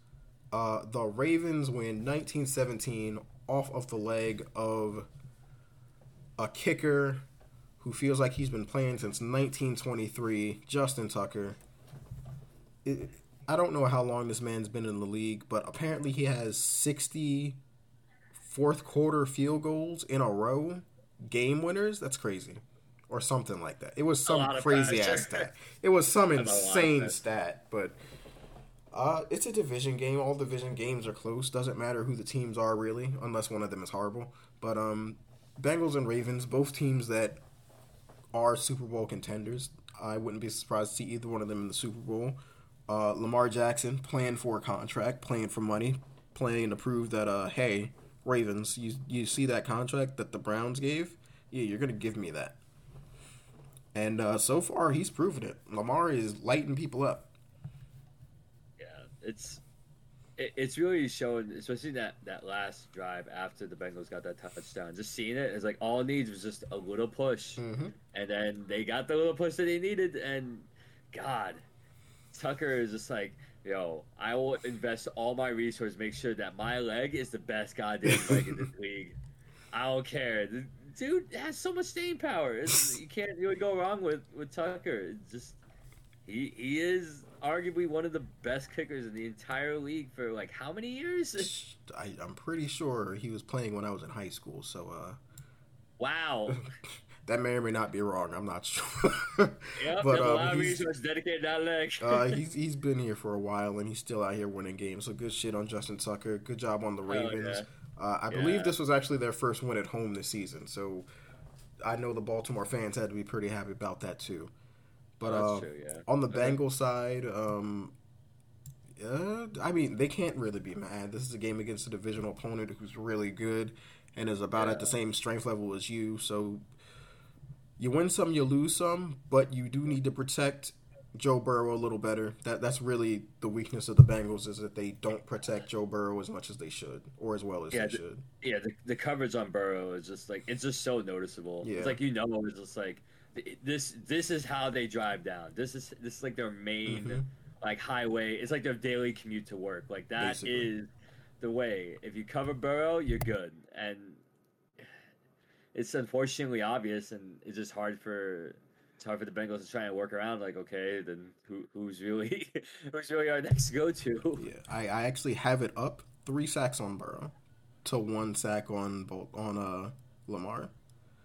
Uh, the Ravens win 1917 off of the leg of a kicker who feels like he's been playing since 1923, Justin Tucker. It, I don't know how long this man's been in the league, but apparently he has 60 fourth quarter field goals in a row, game winners. That's crazy. Or something like that. It was some crazy ass stat. It was some insane stat, but uh, it's a division game. All division games are close. Doesn't matter who the teams are really, unless one of them is horrible. But um, Bengals and Ravens, both teams that are Super Bowl contenders. I wouldn't be surprised to see either one of them in the Super Bowl. Uh, Lamar Jackson playing for a contract, playing for money, playing to prove that uh, hey, Ravens, you you see that contract that the Browns gave? Yeah, you're gonna give me that. And uh, so far, he's proven it. Lamar is lighting people up. Yeah, it's it, it's really showing, especially that that last drive after the Bengals got that touchdown. Just seeing it, it's like all it needs was just a little push, mm-hmm. and then they got the little push that they needed. And God, Tucker is just like, yo, I will invest all my resources, make sure that my leg is the best goddamn leg in this league. I don't care. Dude has so much staying power. It's, you can't really go wrong with with Tucker. It's just he he is arguably one of the best kickers in the entire league for like how many years? I, am pretty sure he was playing when I was in high school. So, uh, wow. That may or may not be wrong. I'm not sure. yep, but um, a lot of resources dedicated that leg. uh, he's he's been here for a while and he's still out here winning games. So good shit on Justin Tucker. Good job on the Ravens. Yeah. Uh, I yeah. believe this was actually their first win at home this season. So I know the Baltimore fans had to be pretty happy about that too. But uh, true, yeah. on the Bengals side, um, uh, I mean, they can't really be mad. This is a game against a divisional opponent who's really good and is about yeah. at the same strength level as you. So you win some, you lose some, but you do need to protect Joe Burrow a little better. That that's really the weakness of the Bengals is that they don't protect Joe Burrow as much as they should or as well as Yeah, they the- should. Yeah, the, the coverage on Burrow is just like it's just so noticeable. Yeah. It's like you know, it's just like this. This is how they drive down. This is this is like their main Mhm. like highway. It's like their daily commute to work. Like that is Basically. the way. If you cover Burrow, you're good. And it's unfortunately obvious, and it's just hard for it's hard for the Bengals to try and work around. Like, okay, then who who's really who's really our next go to? Yeah, I, I actually have it up three sacks on Burrow to one sack on both on uh Lamar.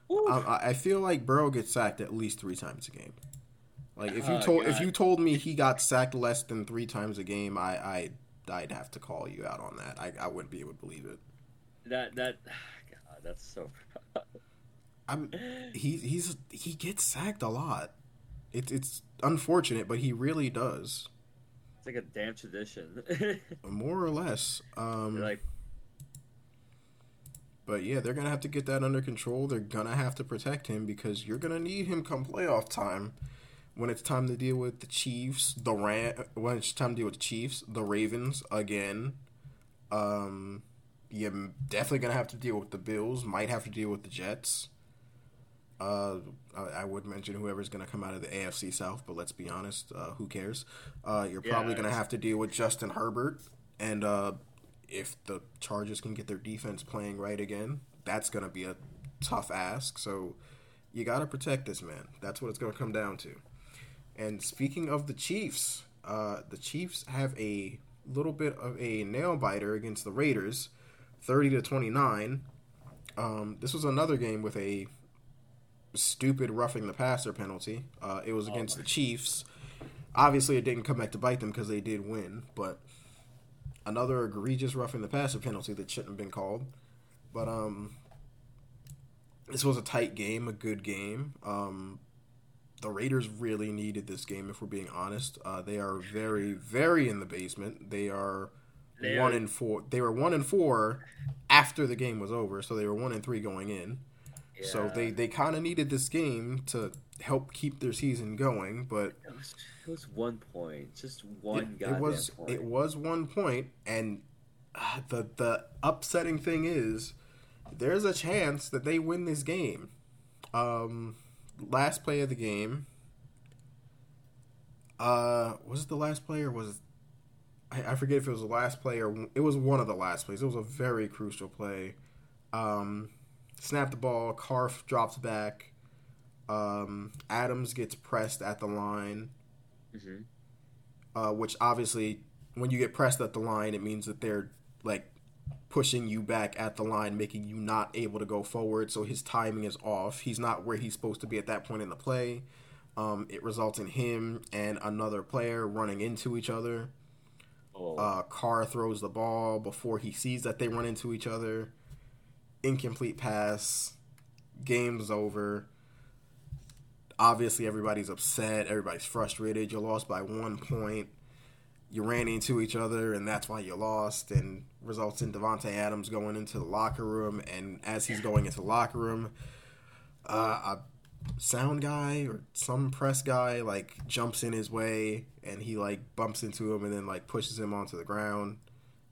I, I- feel like Burrow gets sacked at least three times a game. Like if you Oh, told if you told me he got sacked less than three times a game, I I I'd have to call you out on that. I, I wouldn't be able to believe it. That that God, that's so. I'm he he's he gets sacked a lot. It's it's unfortunate, but he really does, It's like a damn tradition. more or less. Um, You're like, But yeah, they're gonna have to get that under control. They're gonna have to protect him because you're gonna need him come playoff time. When it's time to deal with the Chiefs, the Ram, when it's time to deal with the Chiefs, the Ravens again. Um, you're definitely gonna have to deal with the Bills. Might have to deal with the Jets. Uh, I, would mention whoever's gonna come out of the AFC South, but let's be honest, uh, who cares? Uh, you're probably Yeah, gonna have to deal with Justin Herbert, and uh, if the Chargers can get their defense playing right again, that's going to be a tough ask. So you got to protect this man. That's what it's going to come down to. And speaking of the Chiefs, uh, the Chiefs have a little bit of a nail biter against the Raiders, thirty to twenty nine. Um, this was another game with a stupid roughing the passer penalty. Uh, it was against the Chiefs. Obviously, it didn't come back to bite them because they did win, but another egregious roughing the passer penalty that shouldn't have been called. But um, this was a tight game, a good game. Um, the Raiders really needed this game, if we're being honest. Uh, they are very, very in the basement. They are They one are- and four. They were one and four after the game was over, so they were one and three going in. So they they kind of needed this game to help keep their season going, but It was, it was one point, just one it, it was point. it was one point, and uh, the the upsetting thing is there's a chance that they win this game. Um, last play of the game. Uh, was it the last play or was it, I, I forget if it was the last play or it was one of the last plays. It was a very crucial play. Um, snap the ball, Carr drops back. Um, Adams gets pressed at the line hmm uh, which obviously when you get pressed at the line, it means that they're like pushing you back at the line, making you not able to go forward. So his timing is off. He's not where he's supposed to be at that point in the play. Um, it results in him and another player running into each other. Oh, Uh, Carr throws the ball before he sees that they run into each other. Incomplete pass. Game's over. Obviously, everybody's upset. Everybody's frustrated. You lost by one point. You ran into each other, and that's why you lost. And results in Davante Adams going into the locker room. And as he's going into the locker room, uh, a sound guy or some press guy like jumps in his way, and he like bumps into him, and then like pushes him onto the ground.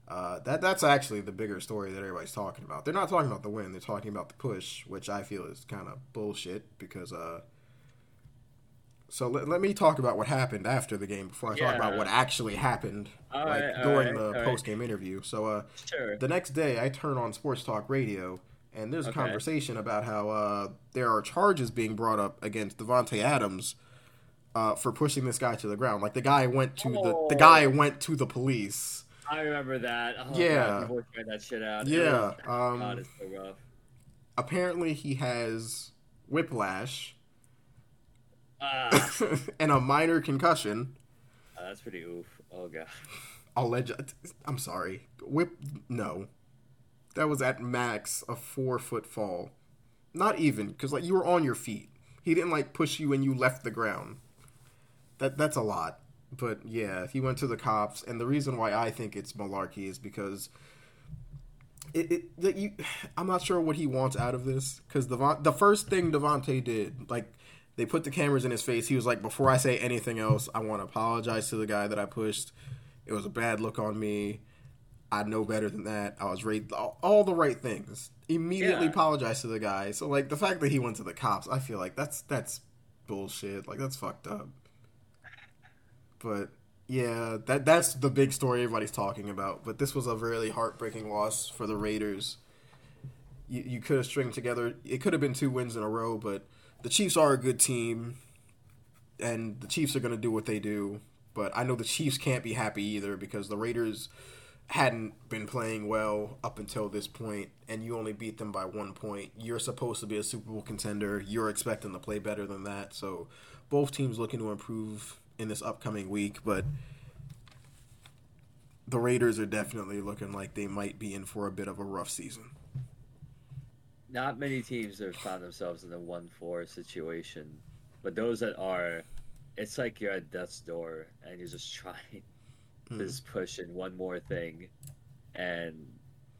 Uh, that that's actually the bigger story that everybody's talking about. They're not talking about the win; they're talking about the push, which I feel is kind of bullshit because. Uh, so let, let me talk about what happened after the game before I talk about what actually happened, All like right, during right, the post game interview. So uh, sure. the next day, I turn on Sports Talk Radio, and there's a Okay. conversation about how uh, there are charges being brought up against Davante Adams uh, for pushing this guy to the ground. Like the guy went to the the Oh. guy went to the police. I remember that. Oh, Yeah. God, people were trying that shit out. Yeah, Oh, um, God, it's so rough. Apparently, he has whiplash Ah, and a minor concussion. that's pretty oof. Oh god. Alleged. I'm sorry. Whip. No, that was at max a four foot fall. Not even because like you were on your feet. He didn't like push you and you left the ground. That that's a lot. But yeah, he went to the cops, and the reason why I think it's malarkey is because it, it that you. I'm not sure what he wants out of this because the the first thing Davante did, like They put the cameras in his face. He was like, "Before I say anything else, I want to apologize to the guy that I pushed. It was a bad look on me. I know better than that. I was raised all, all the right things. Immediately Yeah. apologized to the guy. So like the fact that he went to the cops, I feel like that's that's bullshit. Like that's fucked up. But yeah, that that's the big story everybody's talking about. But this was a really heartbreaking loss for the Raiders. You, you could have stringed together. It could have been two wins in a row, but the Chiefs are a good team, and the Chiefs are going to do what they do. But I know the Chiefs can't be happy either because the Raiders hadn't been playing well up until this point, and you only beat them by one point. You're supposed to be a Super Bowl contender. You're expecting to play better than that. So both teams looking to improve in this upcoming week, but the Raiders are definitely looking like they might be in for a bit of a rough season. Not many teams have found themselves in a one-four situation, but those that are, it's like you're at death's door and you're just trying Hmm. to just push in one more thing, and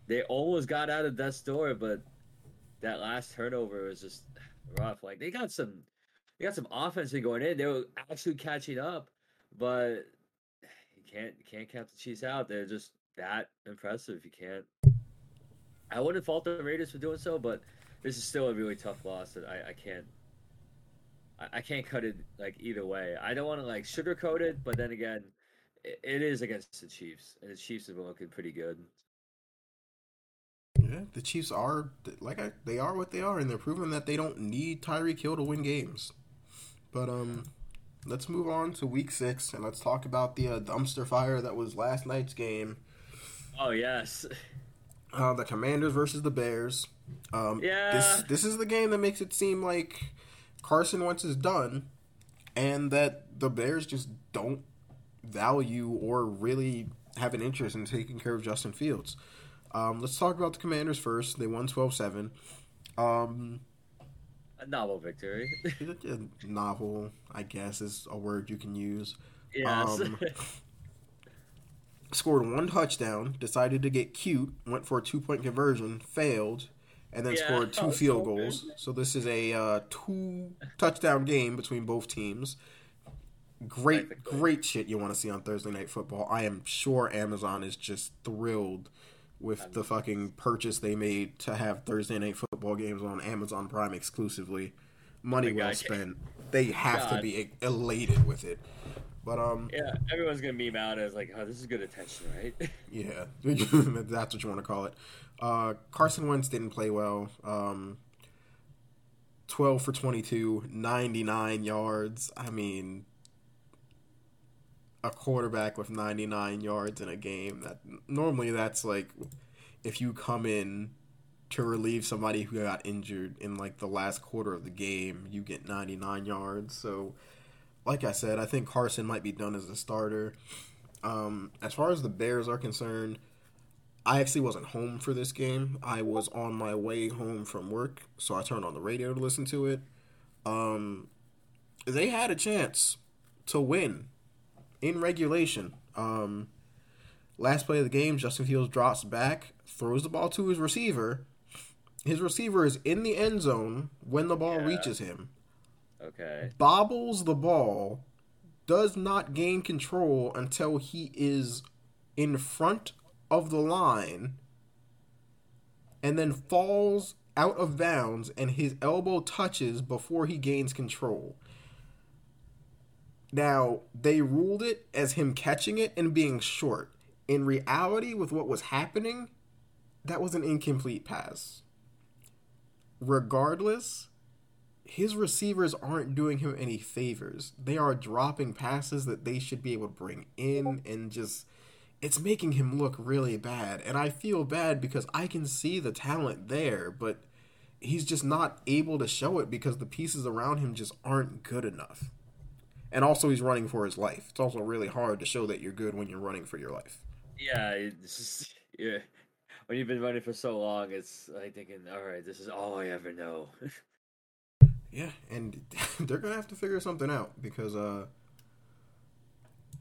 they almost got out of death's door, but that last turnover was just rough. Like they got some, they got some offense going in. They were actually catching up, but you can't can't count the Chiefs out. They're just that impressive. You can't. I wouldn't fault the Raiders for doing so, but this is still a really tough loss that I, I can't. I, can't cut it like either way. I don't want to like sugarcoat it, but then again, it, it is against the Chiefs, and the Chiefs have been looking pretty good. Yeah, the Chiefs are like I, they are what they are, and they're proving that they don't need Tyreek Hill to win games. But um, let's move on to Week Six, and let's talk about the uh, dumpster fire that was last night's game. Oh yes, Uh, the Commanders versus the Bears. Um, Yeah. This this is the game that makes it seem like Carson Wentz is done, and that the Bears just don't value or really have an interest in taking care of Justin Fields. Um, let's talk about the Commanders first. They won 12-7. Um, a novel victory. novel, I guess, is a word you can use. yes, Um, Scored one touchdown, decided to get cute, went for a two point conversion, failed, and then Yeah, scored two field so goals. good. So this is a uh, two touchdown game between both teams. Great, great shit you want to see on Thursday Night Football. I am sure Amazon is just thrilled with the fucking purchase they made to have Thursday Night Football games on Amazon Prime exclusively. Money well God. spent. They have to be elated with it. But um, yeah, everyone's gonna meme out as like, oh, this is good attention, right? yeah, that's what you want to call it. Uh, Carson Wentz didn't play well. Um, 12 for 22, 99 yards. I mean, a quarterback with 99 yards in a game. That normally that's like if you come in to relieve somebody who got injured in like the last quarter of the game, you get 99 yards. So, like I said, I think Carson might be done as a starter. Um, as far as the Bears are concerned, I actually wasn't home for this game. I was on my way home from work, so I turned on the radio to listen to it. Um, they had a chance to win in regulation. Um, last play of the game, Justin Fields drops back, throws the ball to his receiver. His receiver is in the end zone when the ball Yeah. reaches him okay. bobbles the ball, does not gain control until he is in front of the line, and then falls out of bounds, and his elbow touches before he gains control. Now, they ruled it as him catching it and being short. In reality, with what was happening, that was an incomplete pass. Regardless, his receivers aren't doing him any favors. They are dropping passes that they should be able to bring in and just it's making him look really bad. And I feel bad because I can see the talent there, but he's just not able to show it because the pieces around him just aren't good enough. And also he's running for his life. It's also really hard to show that you're good when you're running for your life. Yeah, just yeah. When you've been running for so long, it's like thinking, all right, this is all I ever know. Yeah, and they're gonna have to figure something out because, uh,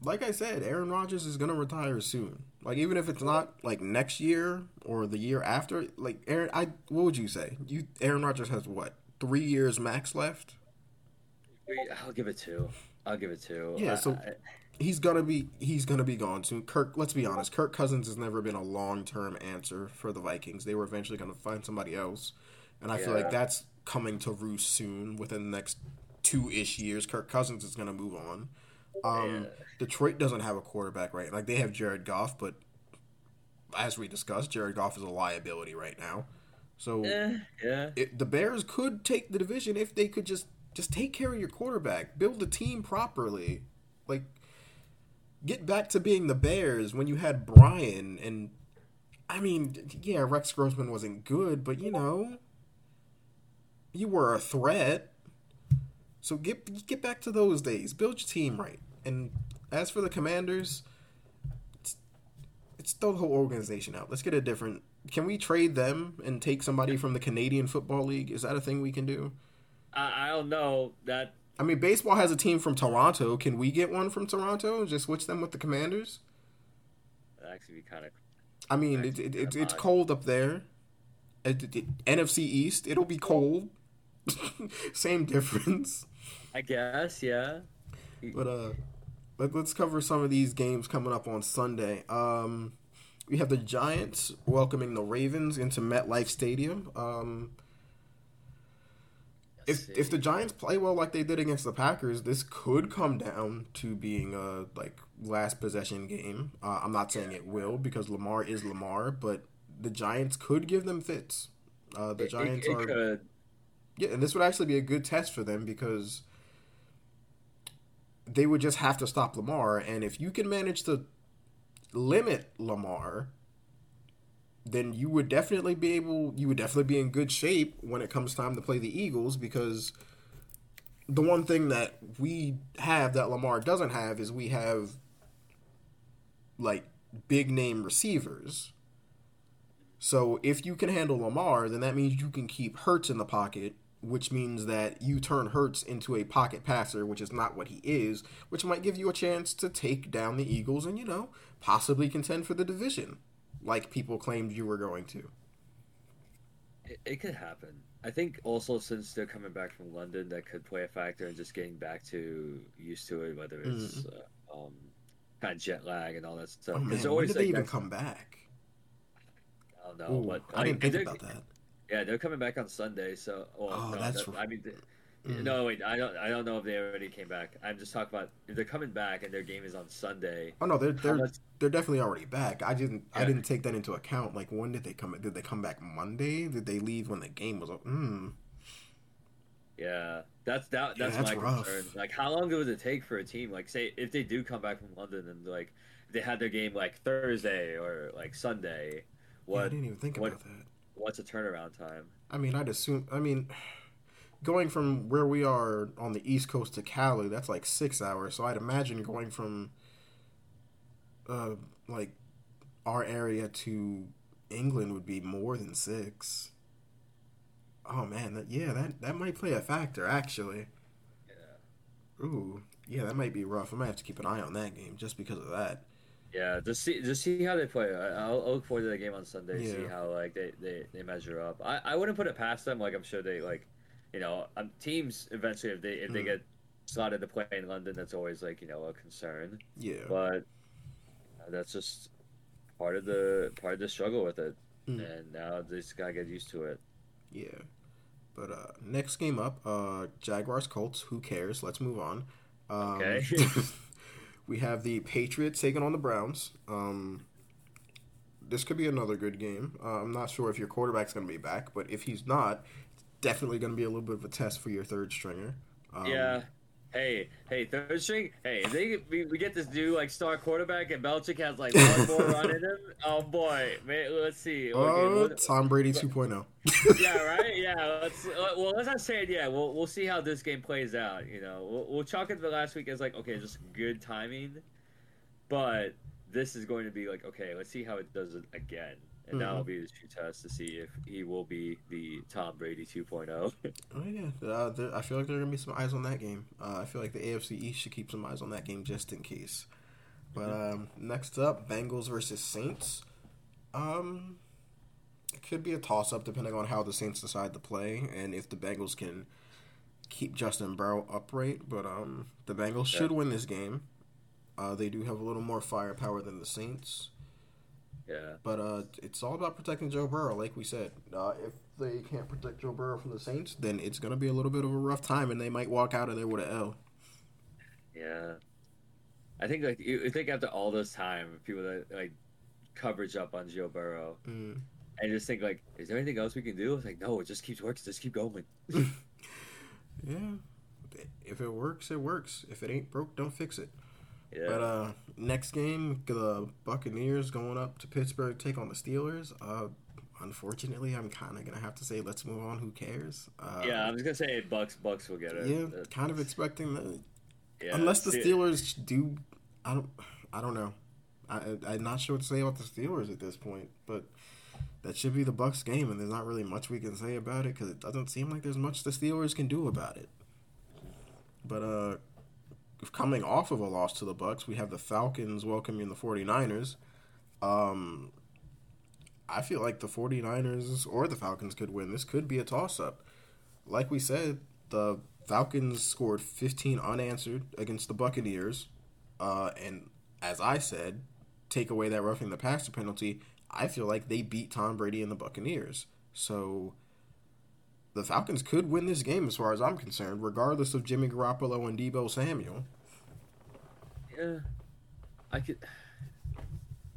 like I said, Aaron Rodgers is gonna retire soon. Like even if it's not like next year or the year after, like Aaron, I what would you say? You Aaron Rodgers has what three years max left? I'll give it two. I'll give it two. Yeah, so- I- he's gonna be he's gonna be gone soon. Kirk, let's be honest, Kirk Cousins has never been a long term answer for the Vikings. They were eventually gonna find somebody else, and I feel like that's coming to roost soon. Within the next two ish years, Kirk Cousins is gonna move on. Um, Yeah. Detroit doesn't have a quarterback right. Like they have Jared Goff, but as we discussed, Jared Goff is a liability right now. So eh, yeah. it, the Bears could take the division if they could just just take care of your quarterback, build the team properly, like get back to being the Bears when you had Brian and I mean, yeah, Rex Grossman wasn't good, but you know, you were a threat. So get get back to those days. Build your team right. And as for the Commanders, it's, it's throw the whole organization out. Let's get a different. Can we trade them and take somebody from the Canadian Football League? Is that a thing we can do? I, I don't know that. I mean, baseball has a team from Toronto. Can we get one from Toronto and just switch them with the Commanders? That'd actually be kind of. I mean, it, it, it, it's cold up there. It- it- NFC East, it'll be cold. Same difference. I guess, yeah. But uh, let, let's cover some of these games coming up on Sunday. Um, we have the Giants welcoming the Ravens into MetLife Stadium. Um, if if the Giants play well like they did against the Packers, this could come down to being a like last possession game. Uh, I'm not saying it will because Lamar is Lamar, but the Giants could give them fits. Uh, the It- it- Giants it are could. yeah, and this would actually be a good test for them because they would just have to stop Lamar, and if you can manage to limit Lamar, then you would definitely be able you would definitely be in good shape when it comes time to play the Eagles because the one thing that we have that Lamar doesn't have is we have like big name receivers. So if you can handle Lamar, then that means you can keep Hurts in the pocket, which means that you turn Hurts into a pocket passer, which is not what he is, which might give you a chance to take down the Eagles and, you know, possibly contend for the division, like people claimed you were going to. It, it could happen. I think also since they're coming back from London, that could play a factor in just getting back to used to it, whether it's uh, um, kind of jet lag and all that stuff. Mm-hmm. Oh Because when always did they like even come back? I don't know, Ooh, but I didn't think about that. Yeah, they're coming back on Sunday. So, well, Oh, no, that's that- I mean, Mm. no, wait, I don't, I don't know if they already came back. I'm just talking about if they're coming back and their game is on Sunday. Oh no, they're they're much- they're definitely already back. I didn't I didn't take that into account. Like when did they come? Did they come back Monday? Did they leave when the game was? Mm. Yeah, that's that. Yeah, That's, that's my rough. concern. Like, how long does it take for a team? Like, say if they do come back from London and like they had their game like Thursday or like Sunday, Yeah, I didn't even think what- about that. what's a turnaround time? I mean, I'd assume. I mean, going from where we are on the East Coast to Cali, that's like six hours. So I'd imagine going from, uh, like, our area to England would be more than six. Oh man, that yeah, that that might play a factor actually. Yeah. Ooh, yeah, that might be rough. I might have to keep an eye on that game just because of that. Yeah, just see just see how they play. I, I'll, I'll look forward to the game on Sunday. See how like they, they, they measure up. I, I wouldn't put it past them. Like I'm sure they like, you know, um, teams eventually if they if they Mm. get slotted to play in London, that's always like you know a concern. Yeah. But uh, that's just part of the part of the struggle with it. Mm. And now they just gotta get used to it. Yeah. But uh next game up, uh Jaguars Colts, who cares? Let's move on. Um, Okay. we have the Patriots taking on the Browns. Um this could be another good game. Uh, I'm not sure if your quarterback's going to be back, but if he's not, definitely going to be a little bit of a test for your third stringer. Um, yeah. Hey, hey, third string. Hey, they we, we get this new like star quarterback and Belichick has like one more run in him. Oh boy, man, let's see. Okay, Uh, what- Tom Brady oh. 2.0. yeah, right. Yeah, let's. uh, Well, as I said. Yeah, we'll we'll see how this game plays out. You know, we'll, we'll chalk it the last week as like okay, just good timing, but this is going to be like okay, let's see how it does it again, and Mhm. that'll be the true test to see if he will be the Tom Brady oh. 2.0. Oh yeah, uh, there, I feel like there are gonna be some eyes on that game. Uh, I feel like the AFC East should keep some eyes on that game just in case. But um, next up, Bengals versus Saints. Um, it could be a toss up depending on how the Saints decide to play and if the Bengals can keep Justin Burrow upright, but um, the Bengals should win this game. Uh, they do have a little more firepower than the Saints, Yeah. but uh, it's all about protecting Joe Burrow. Like we said, uh, if they can't protect Joe Burrow from the Saints, then it's gonna be a little bit of a rough time, and they might walk out of there with an L. Yeah. I think like you you think after all this time, people that like coverage up on Joe Burrow, Mm. and just think like, is there anything else we can do? It's like, no, it just keeps working. Just keep going. Yeah, if it works, it works. If it ain't broke, don't fix it. Yeah. But uh, next game, the Buccaneers going up to Pittsburgh to take on the Steelers. Uh, unfortunately, I'm kind of gonna have to say let's move on. Who cares? Uh, yeah, I'm just gonna say Bucks. Bucks will get it. yeah, Uh, kind of expecting that. yeah, Unless the Ste- Steelers do, I don't, I don't know. I, I'm not sure what to say about the Steelers at this point, but that should be the Bucks game, and there's not really much we can say about it because it doesn't seem like there's much the Steelers can do about it. But uh, coming off of a loss to the Bucks, we have the Falcons welcoming the 49ers. Um, I feel like the 49ers or the Falcons could win. This could be a toss up. Like we said, the Falcons scored 15 unanswered against the Buccaneers. Uh, and as I said, take away that roughing the passer penalty, I feel like they beat Tom Brady and the Buccaneers. So the Falcons could win this game as far as I'm concerned, regardless of Jimmy Garoppolo and Deebo Samuel. Yeah, I could.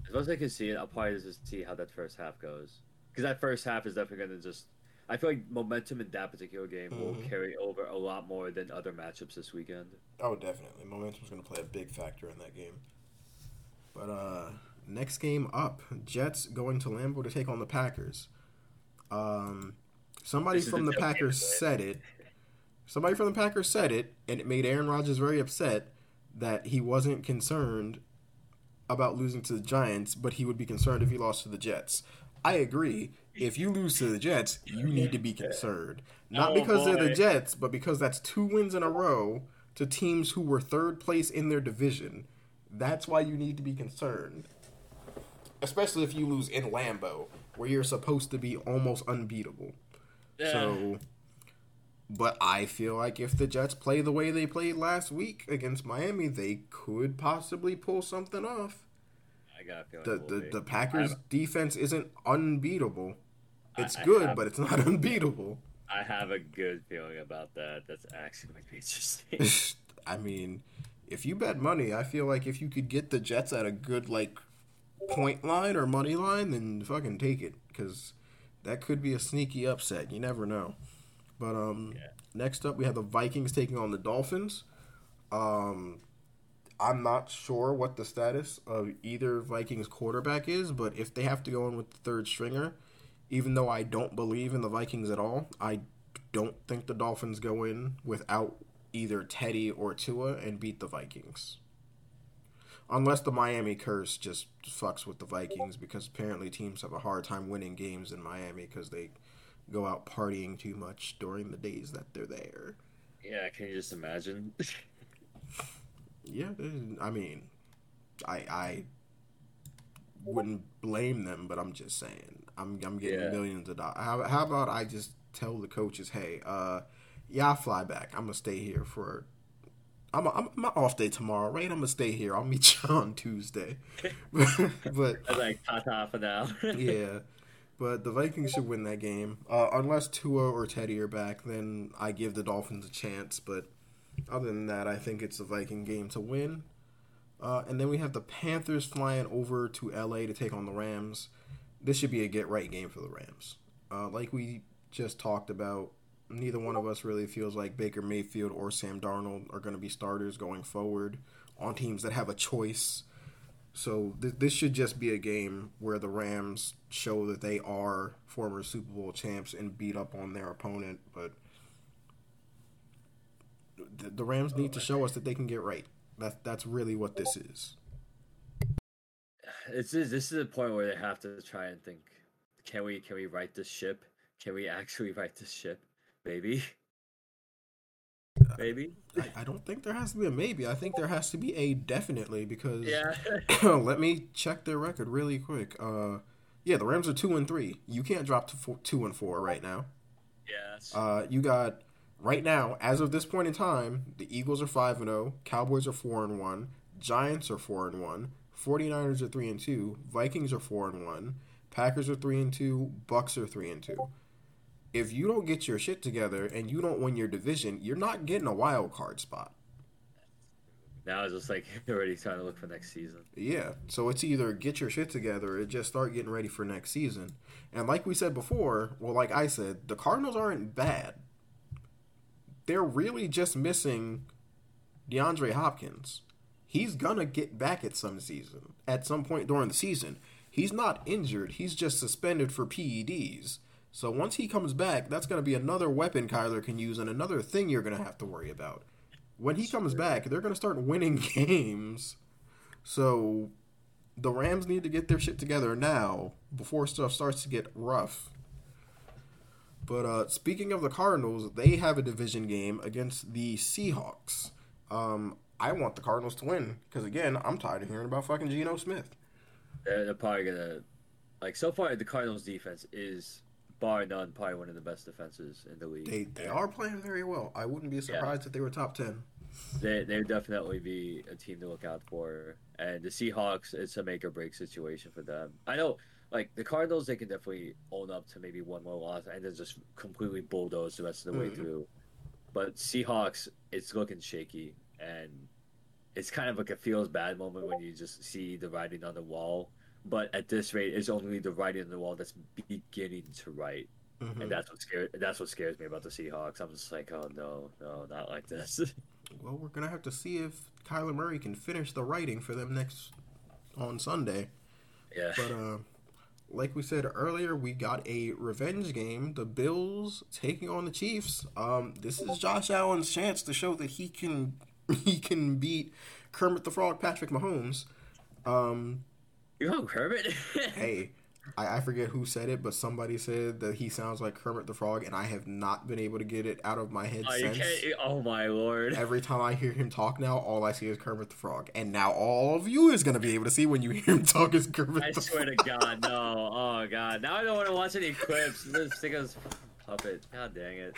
As much as I can see it, I'll probably just see how that first half goes. Because that first half is definitely going to just. I feel like momentum in that particular game will Mhm. carry over a lot more than other matchups this weekend. Oh, definitely. Momentum's going to play a big factor in that game. But uh next game up, Jets going to Lambeau to take on the Packers. Um somebody This from the the Packers said it. Somebody from the Packers said it and it made Aaron Rodgers very upset that he wasn't concerned about losing to the Giants, but he would be concerned if he lost to the Jets. I agree. If you lose to the Jets, you need to be concerned. Not because they're the. Jets, but because that's two wins in a row to teams who were third place in their division. That's why you need to be concerned. Especially if you lose in Lambeau, where you're supposed to be almost unbeatable. So, but I feel like if the Jets play the way they played last week against Miami, they could possibly pull something off. I got a feeling The it will the, be. the Packers I- defense isn't unbeatable. It's I- I good, have- but it's not unbeatable. I have a good feeling about that. That's actually going to be interesting. I mean, if you bet money, I feel like if you could get the Jets at a good like point line or money line, then fucking take it because that could be a sneaky upset. You never know. But um, Yeah. next up we have the Vikings taking on the Dolphins. Um, I'm not sure what the status of either Vikings quarterback is, but if they have to go in with the third stringer, even though I don't believe in the Vikings at all, I don't think the Dolphins go in without either Teddy or Tua and beat the Vikings. Unless the Miami curse just fucks with the Vikings because apparently teams have a hard time winning games in Miami because they go out partying too much during the days that they're there. yeah, can you just imagine? Yeah, I mean, I I wouldn't blame them, but I'm just saying, I'm I'm getting Yeah. millions of dollars. How, how about I just tell the coaches, hey, uh, yeah, I'll fly back. I'm gonna stay here for. I'm, I'm my off day tomorrow, right? I'm gonna stay here. I'll meet you on Tuesday. but I'm like, ta ta for now. yeah, but the Vikings should win that game. Uh, unless Tua or Teddy are back, then I give the Dolphins a chance. But other than that, I think it's a Viking game to win. Uh, and then we have the Panthers flying over to LA to take on the Rams. This should be a get right game for the Rams. Uh, like we just talked about, neither one of us really feels like Baker Mayfield or Sam Darnold are going to be starters going forward on teams that have a choice. So th- this should just be a game where the Rams show that they are former Super Bowl champs and beat up on their opponent. But the, Rams need to show us that they can get right. That's that's really what this is. This this is a point where they have to try and think: Can we can we right this ship? Can we actually right this ship? Maybe. Maybe. I, I don't think there has to be a maybe. I think there has to be a definitely because Yeah. let me check their record really quick. Uh, yeah, the Rams are two and three. You can't drop to four, two and four right now. That's, Uh, you got right now, as of this point in time, the Eagles are 5 and 0, Cowboys are 4 and 1, Giants are 4 and 1, 49ers are 3 and 2, Vikings are 4 and 1, Packers are 3 and 2, Bucks are 3 and 2. If you don't get your shit together and you don't win your division, you're not getting a wild card spot. Now it's just like already trying to look for next season. Yeah. So it's either get your shit together or just start getting ready for next season. And like we said before, well, like I said, the Cardinals aren't bad. They're really just missing DeAndre Hopkins. He's gonna get back at some season, at some point during the season. He's not injured. He's just suspended for PEDs. So once he comes back, that's gonna be another weapon Kyler can use and another thing you're gonna have to worry about. When he comes back, they're gonna start winning games. So the Rams need to get their shit together now before stuff starts to get rough. But uh, speaking of the Cardinals, they have a division game against the Seahawks. Um, I want the Cardinals to win because again, I'm tired of hearing about fucking Geno Smith. They're, they're probably gonna like so far the Cardinals defense is bar none probably one of the best defenses in the league. They they are playing very well. I wouldn't be surprised if they were top ten. They they would definitely be a team to look out for. And the Seahawks, it's a make or break situation for them. I know, like the Cardinals, they can definitely own up to maybe one more loss and then just completely bulldoze the rest of the way Mhm. through. But Seahawks, it's looking shaky, and it's kind of like a feels bad moment when you just see the writing on the wall. But at this rate, it's only the writing on the wall that's beginning to write, Mhm. and that's what scares. That's what scares me about the Seahawks. I'm just like, oh no, no, not like this. Well, we're gonna have to see if Kyler Murray can finish the writing for them next on Sunday. yeah. But uh, like we said earlier, we got a revenge game. The Bills taking on the Chiefs. Um, this is Josh Allen's chance to show that he can he can beat Kermit the Frog, Patrick Mahomes. Um, You know Kermit? hey, I, I forget who said it, but somebody said that he sounds like Kermit the Frog, and I have not been able to get it out of my head Oh, you since. can't. Oh my lord! Every time I hear him talk now, all I see is Kermit the Frog. And now all of you is going to be able to see when you hear him talk is Kermit I the swear to Frog. God, no! Oh God! Now I don't want to watch any clips. This thing is puppet. God dang it!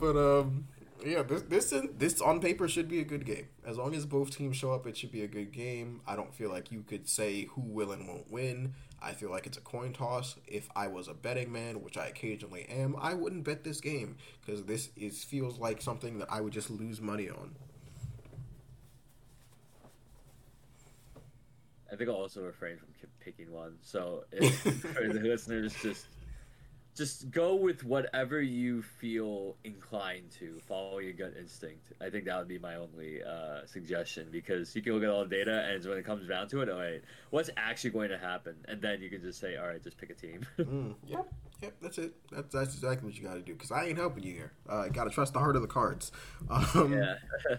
But um, yeah, this this this on paper should be a good game. As long as both teams show up, it should be a good game. I don't feel like you could say who will and won't win. I feel like it's a coin toss. If I was a betting man, which I occasionally am, I wouldn't bet this game because this is feels like something that I would just lose money on. I think I'll also refrain from picking one. So if, for the listeners, just just go with whatever you feel inclined to. Follow your gut instinct. I think that would be my only uh, suggestion because you can look at all the data and when it comes down to it, all right, what's actually going to happen, and then you can just say, all right, just pick a team. Mm, yep, yep, that's it. That's that's exactly what you got to do. Because I ain't helping you here. Uh, got to trust the heart of the cards. Um, yeah.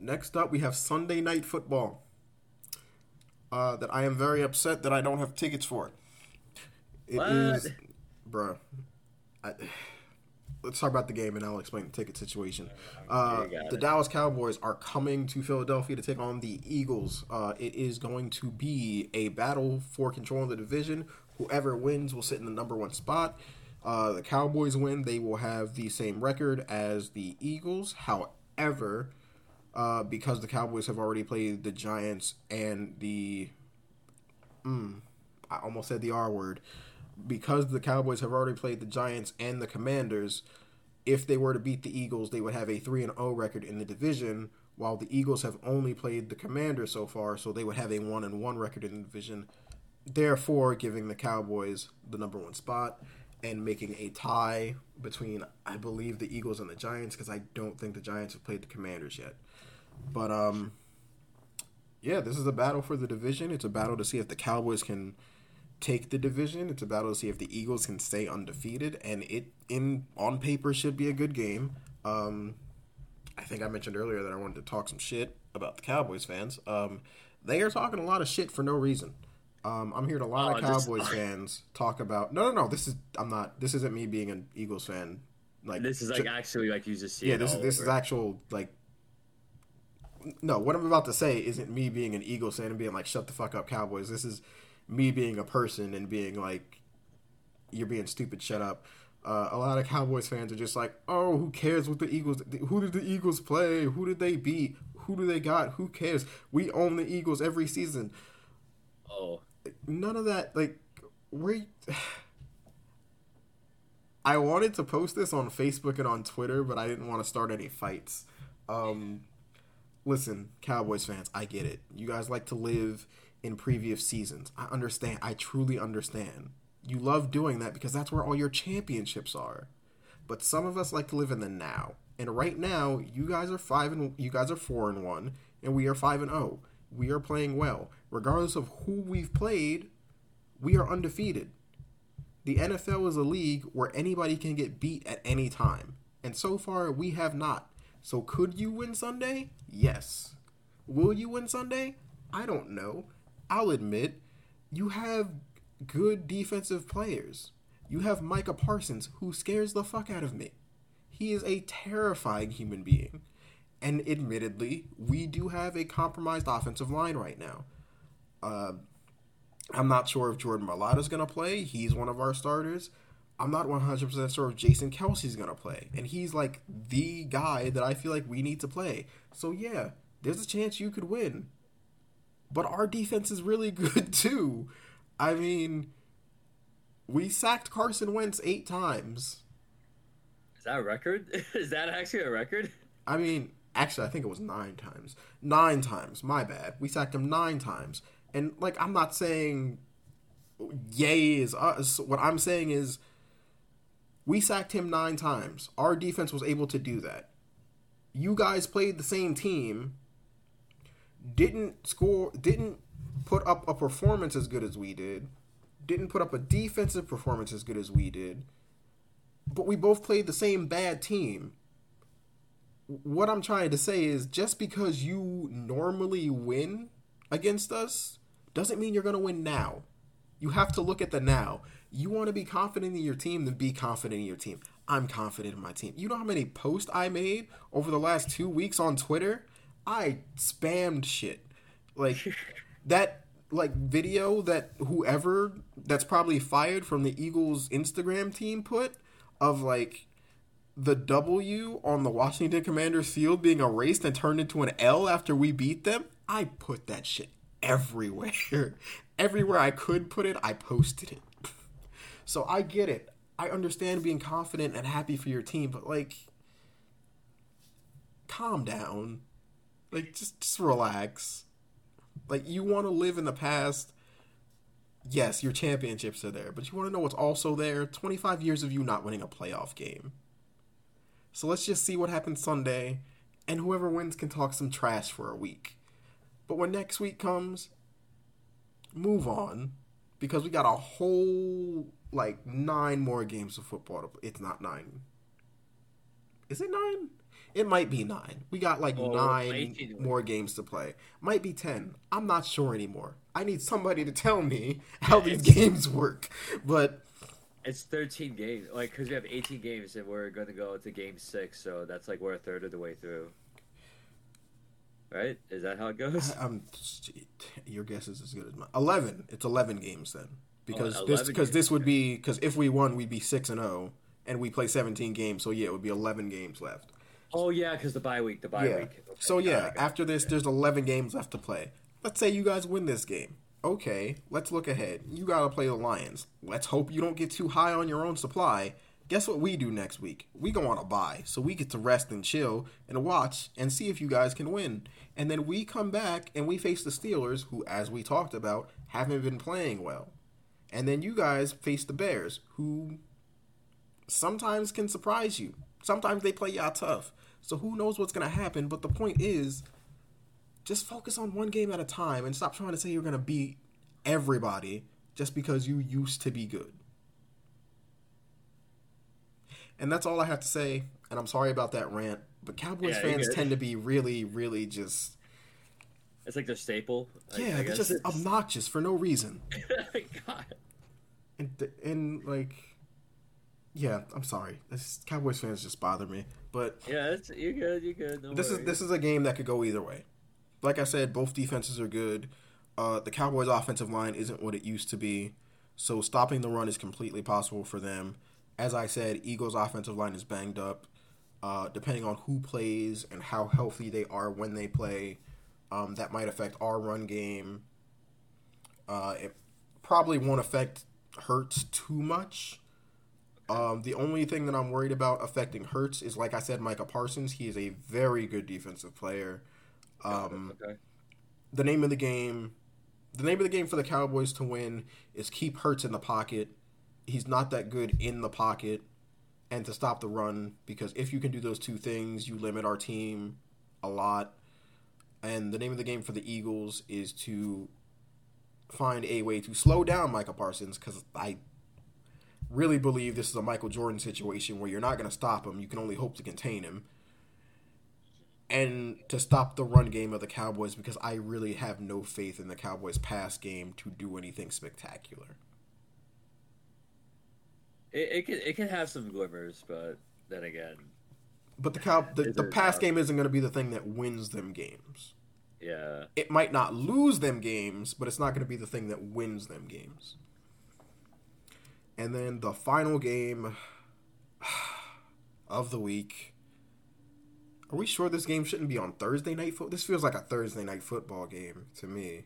Next up, we have Sunday Night Football. Uh, that I am very upset that I don't have tickets for. It is, Bruh. I, let's talk about the game and I'll explain the ticket situation. Uh, the it. Dallas Cowboys are coming to Philadelphia to take on the Eagles. Uh, it is going to be a battle for control of the division. Whoever wins will sit in the number one spot. Uh, the Cowboys win, they will have the same record as the Eagles. However, uh, because the Cowboys have already played the Giants and the. Mm, I almost said the R word. Because the Cowboys have already played the Giants and the Commanders, if they were to beat the Eagles, they would have a 3 and 0 record in the division, while the Eagles have only played the Commanders so far, so they would have a 1 and 1 record in the division, therefore giving the Cowboys the number 1 spot and making a tie between I believe the Eagles and the Giants because I don't think the Giants have played the Commanders yet. But um yeah, this is a battle for the division. It's a battle to see if the Cowboys can take the division. It's a battle to see if the Eagles can stay undefeated, and it in on paper should be a good game. Um, I think I mentioned earlier that I wanted to talk some shit about the Cowboys fans. Um, they are talking a lot of shit for no reason. Um, I'm hearing a lot Oh, of just- Cowboys fans talk about. No, no, no. This is I'm not. This isn't me being an Eagles fan. Like This is like actually like you just see. yeah, this is this is actual like. No, what I'm about to say isn't me being an Eagles fan and being like, "Shut the fuck up, Cowboys." This is me being a person and being like, "You're being stupid. Shut up." Uh, a lot of Cowboys fans are just like, oh, who cares what the Eagles? Who did the Eagles play? Who did they beat? Who do they got? Who cares? We own the Eagles every season. Oh, None of that. Like, we. I wanted to post this on Facebook and on Twitter, but I didn't want to start any fights. Um, listen, Cowboys fans, I get it. You guys like to live in previous seasons. I understand. I truly understand. You love doing that because that's where all your championships are. But some of us like to live in the now. And right now, you guys are five and you guys are four and one, and we are five and zero. We are playing well, regardless of who we've played. We are undefeated. The NFL is a league where anybody can get beat at any time, and so far we have not. So could you win Sunday? Yes. Will you win Sunday? I don't know. I'll admit, you have good defensive players. You have Micah Parsons, who scares the fuck out of me. He is a terrifying human being. And admittedly, we do have a compromised offensive line right now. Uh, I'm not sure if Jordan Mailata's going to play. He's one of our starters. I'm not 100% sure if Jason Kelce's going to play. And he's like the guy that I feel like we need to play. So, yeah, there's a chance you could win. But our defense is really good too. I mean, we sacked Carson Wentz eight times. is that a record? is that actually a record? I mean, actually, I think it was nine times. Nine times. My bad. We sacked him nine times. And, like, I'm not saying yay is us. What I'm saying is we sacked him nine times. Our defense was able to do that. You guys played the same team, didn't score, didn't put up a performance as good as we did, didn't put up a defensive performance as good as we did, but we both played the same bad team what I'm trying to say is just because you normally win against us doesn't mean you're going to win now. You have to look at the now. You want to be confident in your team, then be confident in your team. I'm confident in my team. You know how many posts I made over the last two weeks on Twitter? I spammed shit. Like that like video that whoever that's probably fired from the Eagles Instagram team put of like the W on the Washington Commanders field being erased and turned into an L after we beat them, I put that shit everywhere. everywhere I could put it, I posted it. so I get it. I understand being confident and happy for your team, but like calm down. Like just just relax. Like you want to live in the past. Yes, your championships are there, but you want to know what's also there? 25 years of you not winning a playoff game. So let's just see what happens Sunday, and whoever wins can talk some trash for a week. But when next week comes, move on because we got a whole like nine more games of football to play. It's not nine. Is it nine? It might be nine. We got like Oh, nine more games to play. Might be ten. I'm not sure anymore. I need somebody to tell me how these games work. But It's 13 games, like because we have 18 games and we're going to go to game six, so that's like we're a third of the way through. Right? Is that how it goes? I'm your guess is as good as mine. Eleven. It's eleven games then, because Oh, this because this would be because if we won, we'd be six and zero, and we play seventeen games. So yeah, it would be eleven games left. Oh yeah, because the bye week, the bye yeah. week. Okay, So yeah, after this, there's eleven games left to play. Let's say you guys win this game. Okay, let's look ahead. You gotta play the Lions. Let's hope you don't get too high on your own supply. Guess what we do next week? We go on a bye, so we get to rest and chill and watch and see if you guys can win. And then we come back and we face the Steelers, who, as we talked about, haven't been playing well. And then you guys face the Bears, who sometimes can surprise you. Sometimes they play y'all tough. So who knows what's gonna happen? But the point is, just focus on one game at a time and stop trying to say you're gonna beat everybody just because you used to be good. And that's all I have to say. And I'm sorry about that rant, but Cowboys Yeah, fans tend to be really, really just It's like their staple. Yeah, I they're just obnoxious for no reason. God. And and like, yeah, I'm sorry. This, Cowboys fans just bother me. But Yeah, it's, you're good. You're good. No this is this is a game that could go either way. Like I said, both defenses are good. Uh, the Cowboys' offensive line isn't what it used to be, so stopping the run is completely possible for them. as I said, Eagles' offensive line is banged up. Uh, depending on who plays and how healthy they are when they play, um, that might affect our run game. Uh, it probably won't affect Hurts too much. Um, the only thing that I'm worried about affecting Hurts is, like I said, Micah Parsons. He is a very good defensive player. Um, okay. the name of the game, the name of the game for the Cowboys to win is keep Hurts in the pocket. He's not that good in the pocket, and to stop the run because if you can do those two things, you limit our team a lot. And the name of the game for the Eagles is to find a way to slow down Micah Parsons because I really believe this is a Michael Jordan situation where you're not going to stop him. You can only hope to contain him. And to stop the run game of the Cowboys because I really have no faith in the Cowboys' pass game to do anything spectacular. It, it can it can have some glimmers, but then again, But the cow the, the pass game isn't going to be the thing that wins them games. yeah. It might not lose them games, but it's not going to be the thing that wins them games. And then the final game of the week. Are we sure this game shouldn't be on Thursday night football? This feels like a Thursday night football game to me.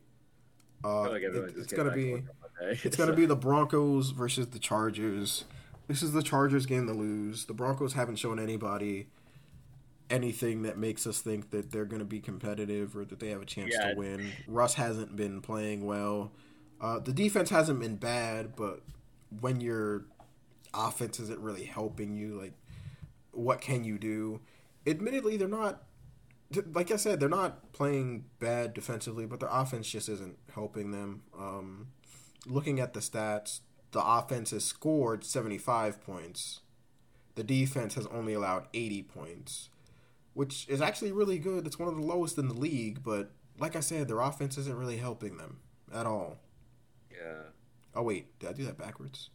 Uh, like it- it's gonna be to work on Monday, it's gonna be the Broncos versus the Chargers. This is the Chargers game to lose. The Broncos haven't shown anybody anything that makes us think that they're going to be competitive or that they have a chance Yeah. to win. Russ hasn't been playing well. Uh, the defense hasn't been bad, but when your offense isn't really helping you, like, what can you do? Admittedly, they're not. Like I said, they're not playing bad defensively, but their offense just isn't helping them. Um, looking at the stats, the offense has scored 75 points. The defense has only allowed 80 points, which is actually really good. It's one of the lowest in the league, but like I said, their offense isn't really helping them at all. Yeah. Oh wait, did I do that backwards?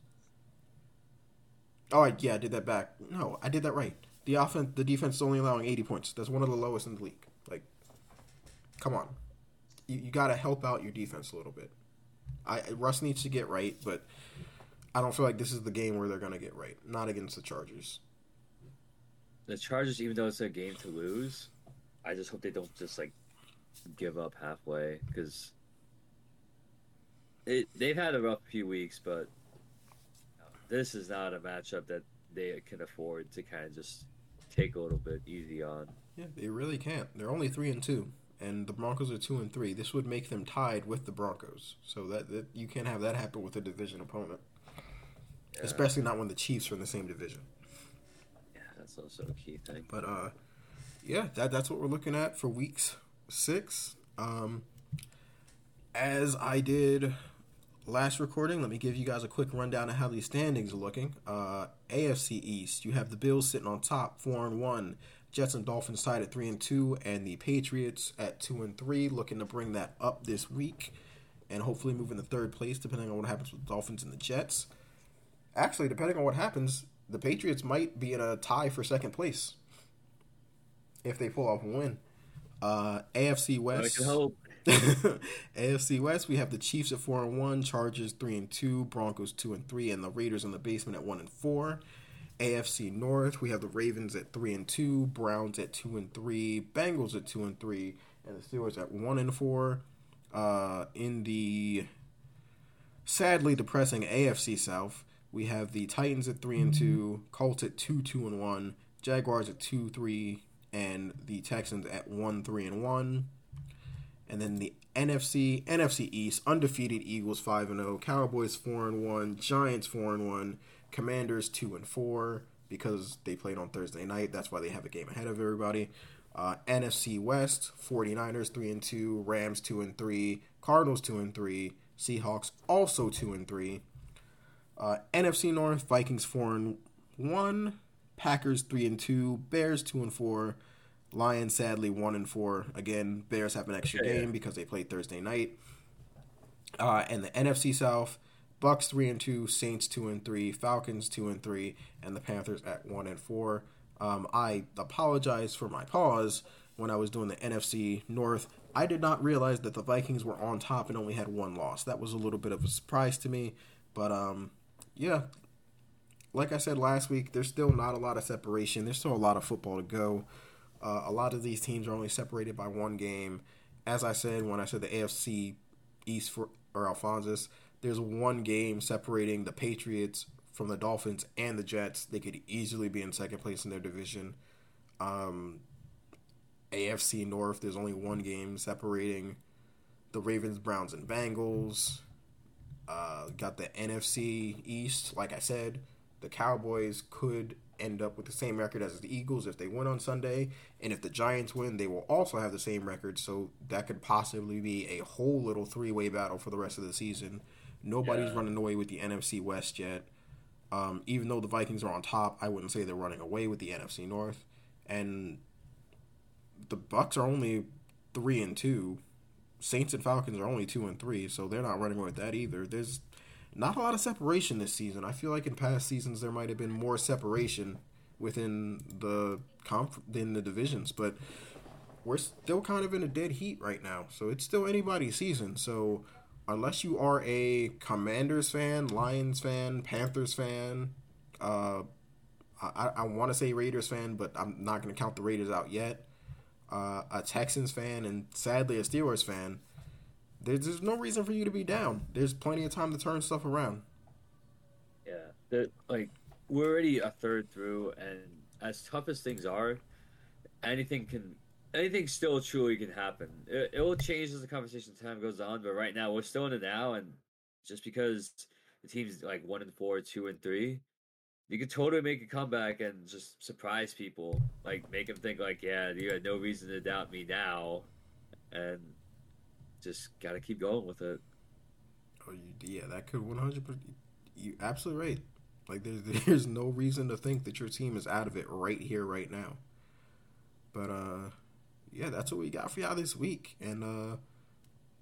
Oh yeah, I did that back. No, I did that right. The offense, the defense is only allowing 80 points. That's one of the lowest in the league. Like, come on, you, you got to help out your defense a little bit. I Russ needs to get right, but I don't feel like this is the game where they're gonna get right. Not against the Chargers. The Chargers, even though it's a game to lose, I just hope they don't just like give up halfway because it they've had a rough few weeks, but this is not a matchup that they can afford to kind of just take a little bit easy on. Yeah, they really can't. They're only three and two, and the Broncos are two and three. This would make them tied with the Broncos. So that, that you can't have that happen with a division opponent, Yeah. especially not when the Chiefs are in the same division. Yeah, that's also a key thing. But uh, yeah, that that's what we're looking at for weeks six. Um, as I did last recording, let me give you guys a quick rundown of how these standings are looking. Uh, AFC East, you have the Bills sitting on top, four and one. Jets and Dolphins tied at three and two, and the Patriots at two and three, looking to bring that up this week, and hopefully move into third place, depending on what happens with the Dolphins and the Jets. Actually, depending on what happens, the Patriots might be in a tie for second place if they pull off a win. Uh, AFC I West. can hope. AFC West, we have the Chiefs at four and one, Chargers three and two, Broncos two and three, and the Raiders in the basement at one and four. AFC North, we have the Ravens at three and two, Browns at two and three, Bengals at two and three, and the Steelers at one and four. Uh, in the sadly depressing AFC South, we have the Titans at three and two, Colts at two two and one, Jaguars at two three, and the Texans at one three and one. And then the NFC NFC East undefeated Eagles five and zero, Cowboys four and one, Giants four and one, Commanders two and four because they played on Thursday night. That's why they have a game ahead of everybody. Uh, NFC West 49ers three and two, Rams two and three, Cardinals two and three, Seahawks also two and three. Uh, NFC North Vikings four and one, Packers three and two, Bears two and four. Lions sadly one and four. Again, Bears have an extra game because they played Thursday night. Uh, and the NFC South, Bucs three and two, Saints two and three, Falcons two and three, and the Panthers at one and four. Um, I apologize for my pause when I was doing the NFC North. I did not realize that the Vikings were on top and only had one loss. That was a little bit of a surprise to me, but um, yeah, like I said last week, there's still not a lot of separation. There's still a lot of football to go. Uh, a lot of these teams are only separated by one game. As I said when I said the AFC East for or Alphonsus, there's one game separating the Patriots from the Dolphins and the Jets. They could easily be in second place in their division. Um, AFC North, there's only one game separating the Ravens, Browns, and Bengals. Uh, got the NFC East. Like I said, the Cowboys could end up with the same record as the Eagles if they win on Sunday. And if the Giants win, they will also have the same record. So that could possibly be a whole little three way battle for the rest of the season. Nobody's Yeah. running away with the NFC West yet. Um, even though the Vikings are on top, I wouldn't say they're running away with the NFC North. And the Bucs are only three and two. Saints and Falcons are only two and three, so they're not running away with that either. There's not a lot of separation this season. I feel like in past seasons there might have been more separation within the conf- in the divisions, but we're still kind of in a dead heat right now. So it's still anybody's season. So unless you are a Commanders fan, Lions fan, Panthers fan, uh, I, I want to say Raiders fan, but I'm not going to count the Raiders out yet. Uh, a Texans fan, and sadly a Steelers fan. There's, there's no reason for you to be down. There's plenty of time to turn stuff around. Yeah, like we're already a third through, and as tough as things are, anything can, anything still truly can happen. It, it will change as the conversation time goes on, but right now we're still in it now, and just because the team's like one and four, two and three, you could totally make a comeback and just surprise people, like make them think like, yeah, you had no reason to doubt me now, and just gotta keep going with it. Oh, yeah, that could 100. You're absolutely right. Like there's there's no reason to think that your team is out of it right here, right now. But uh, yeah, that's what we got for y'all this week, and uh,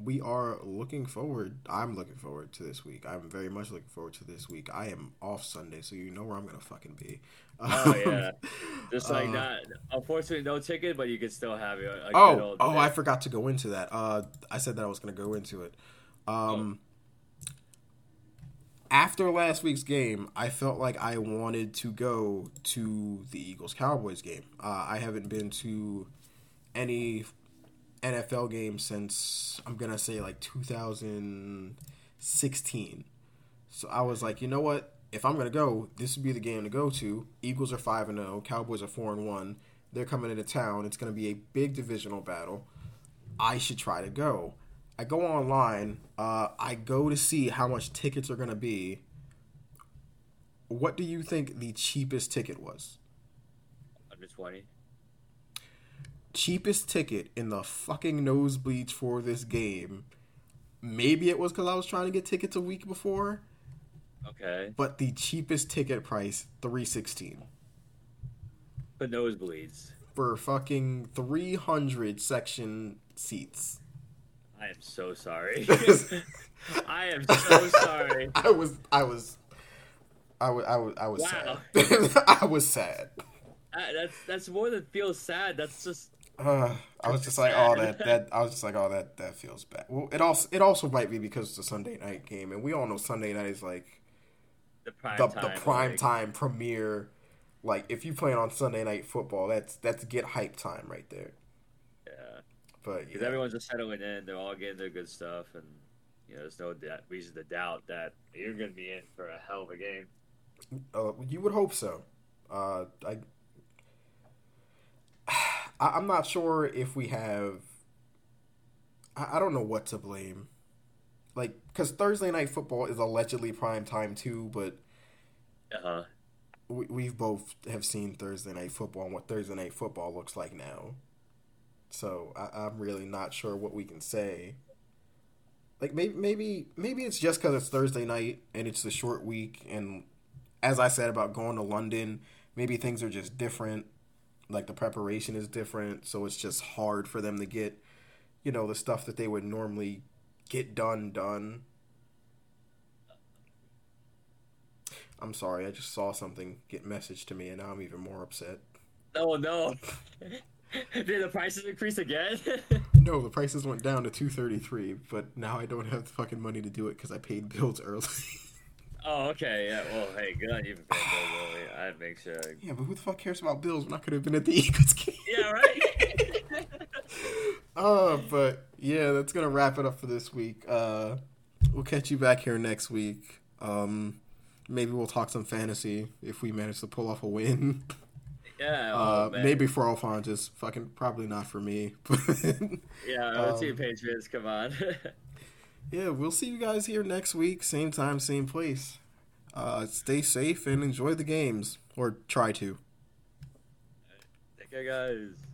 we are looking forward. I'm looking forward to this week. I'm very much looking forward to this week. I am off Sunday, so you know where I'm gonna fucking be. Oh yeah, just like Uh, not. Unfortunately, no ticket, but you can still have it. A good Oh, old oh, day. I forgot to go into that. Uh, I said that I was going to go into it. Um, After last week's game, I felt like I wanted to go to the Eagles Cowboys game. Uh, I haven't been to any NFL game since I'm gonna say like 2016. So I was like, you know what? If I'm gonna go, this would be the game to go to. Eagles are five and zero. Cowboys are four and one. They're coming into town. It's gonna be a big divisional battle. I should try to go. I go online. Uh, I go to see how much tickets are gonna be. What do you think the cheapest ticket was? under twenty. Cheapest ticket in the fucking nosebleeds for this game. Maybe it was because I was trying to get tickets a week before, Okay, but the cheapest ticket price three sixteen but nosebleeds. for fucking three hundred section seats. I am so sorry. I am so sorry. I was, I was, I was, I was, I was Wow. sad. I was sad. Uh, that's that's more than feels sad. That's just Uh, I was just like, oh, that that. I was just like, oh, that that feels bad. Well, it also it also might be because it's a Sunday night game, and we all know Sunday night is like the prime the, time. the prime like, time premiere. Like if you playing on Sunday night football, that's that's get hype time right there. Yeah, But because yeah, everyone's just settling in. They're all getting their good stuff, and you know, there's no da- reason to doubt that you're going to be in for a hell of a game. uh, you would hope so. Uh, I, I I'm not sure if we have. I, I don't know what to blame. Like, because Thursday night football is allegedly prime time too, but Uh huh. we, we've both have seen Thursday night football and what Thursday night football looks like now. So I, I'm really not sure what we can say. Like maybe maybe maybe it's just because it's Thursday night and it's a short week, and as I said about going to London, maybe things are just different. Like the preparation is different, so it's just hard for them to get, you know, the stuff that they would normally get done done. I'm sorry, I just saw something get messaged to me, and now I'm even more upset. Oh no! Did the prices increase again? No, the prices went down to two thirty three, but now I don't have the fucking money to do it because I paid bills early. Oh, okay. Yeah. Well, hey, good on you for paying Bills. I'd make sure. Yeah, but who the fuck cares about Bills when I could have been at the Eagles game? Yeah. Right. Uh, but yeah, that's gonna wrap it up for this week. Uh, we'll catch you back here next week. Um, maybe we'll talk some fantasy if we manage to pull off a win. yeah. Uh, oh, maybe for Alphonsus, fucking probably not for me. Yeah. um, see, Patriots. Come on. Yeah, we'll see you guys here next week, same time, same place. Uh, stay safe and enjoy the games, or try to. Take care, guys.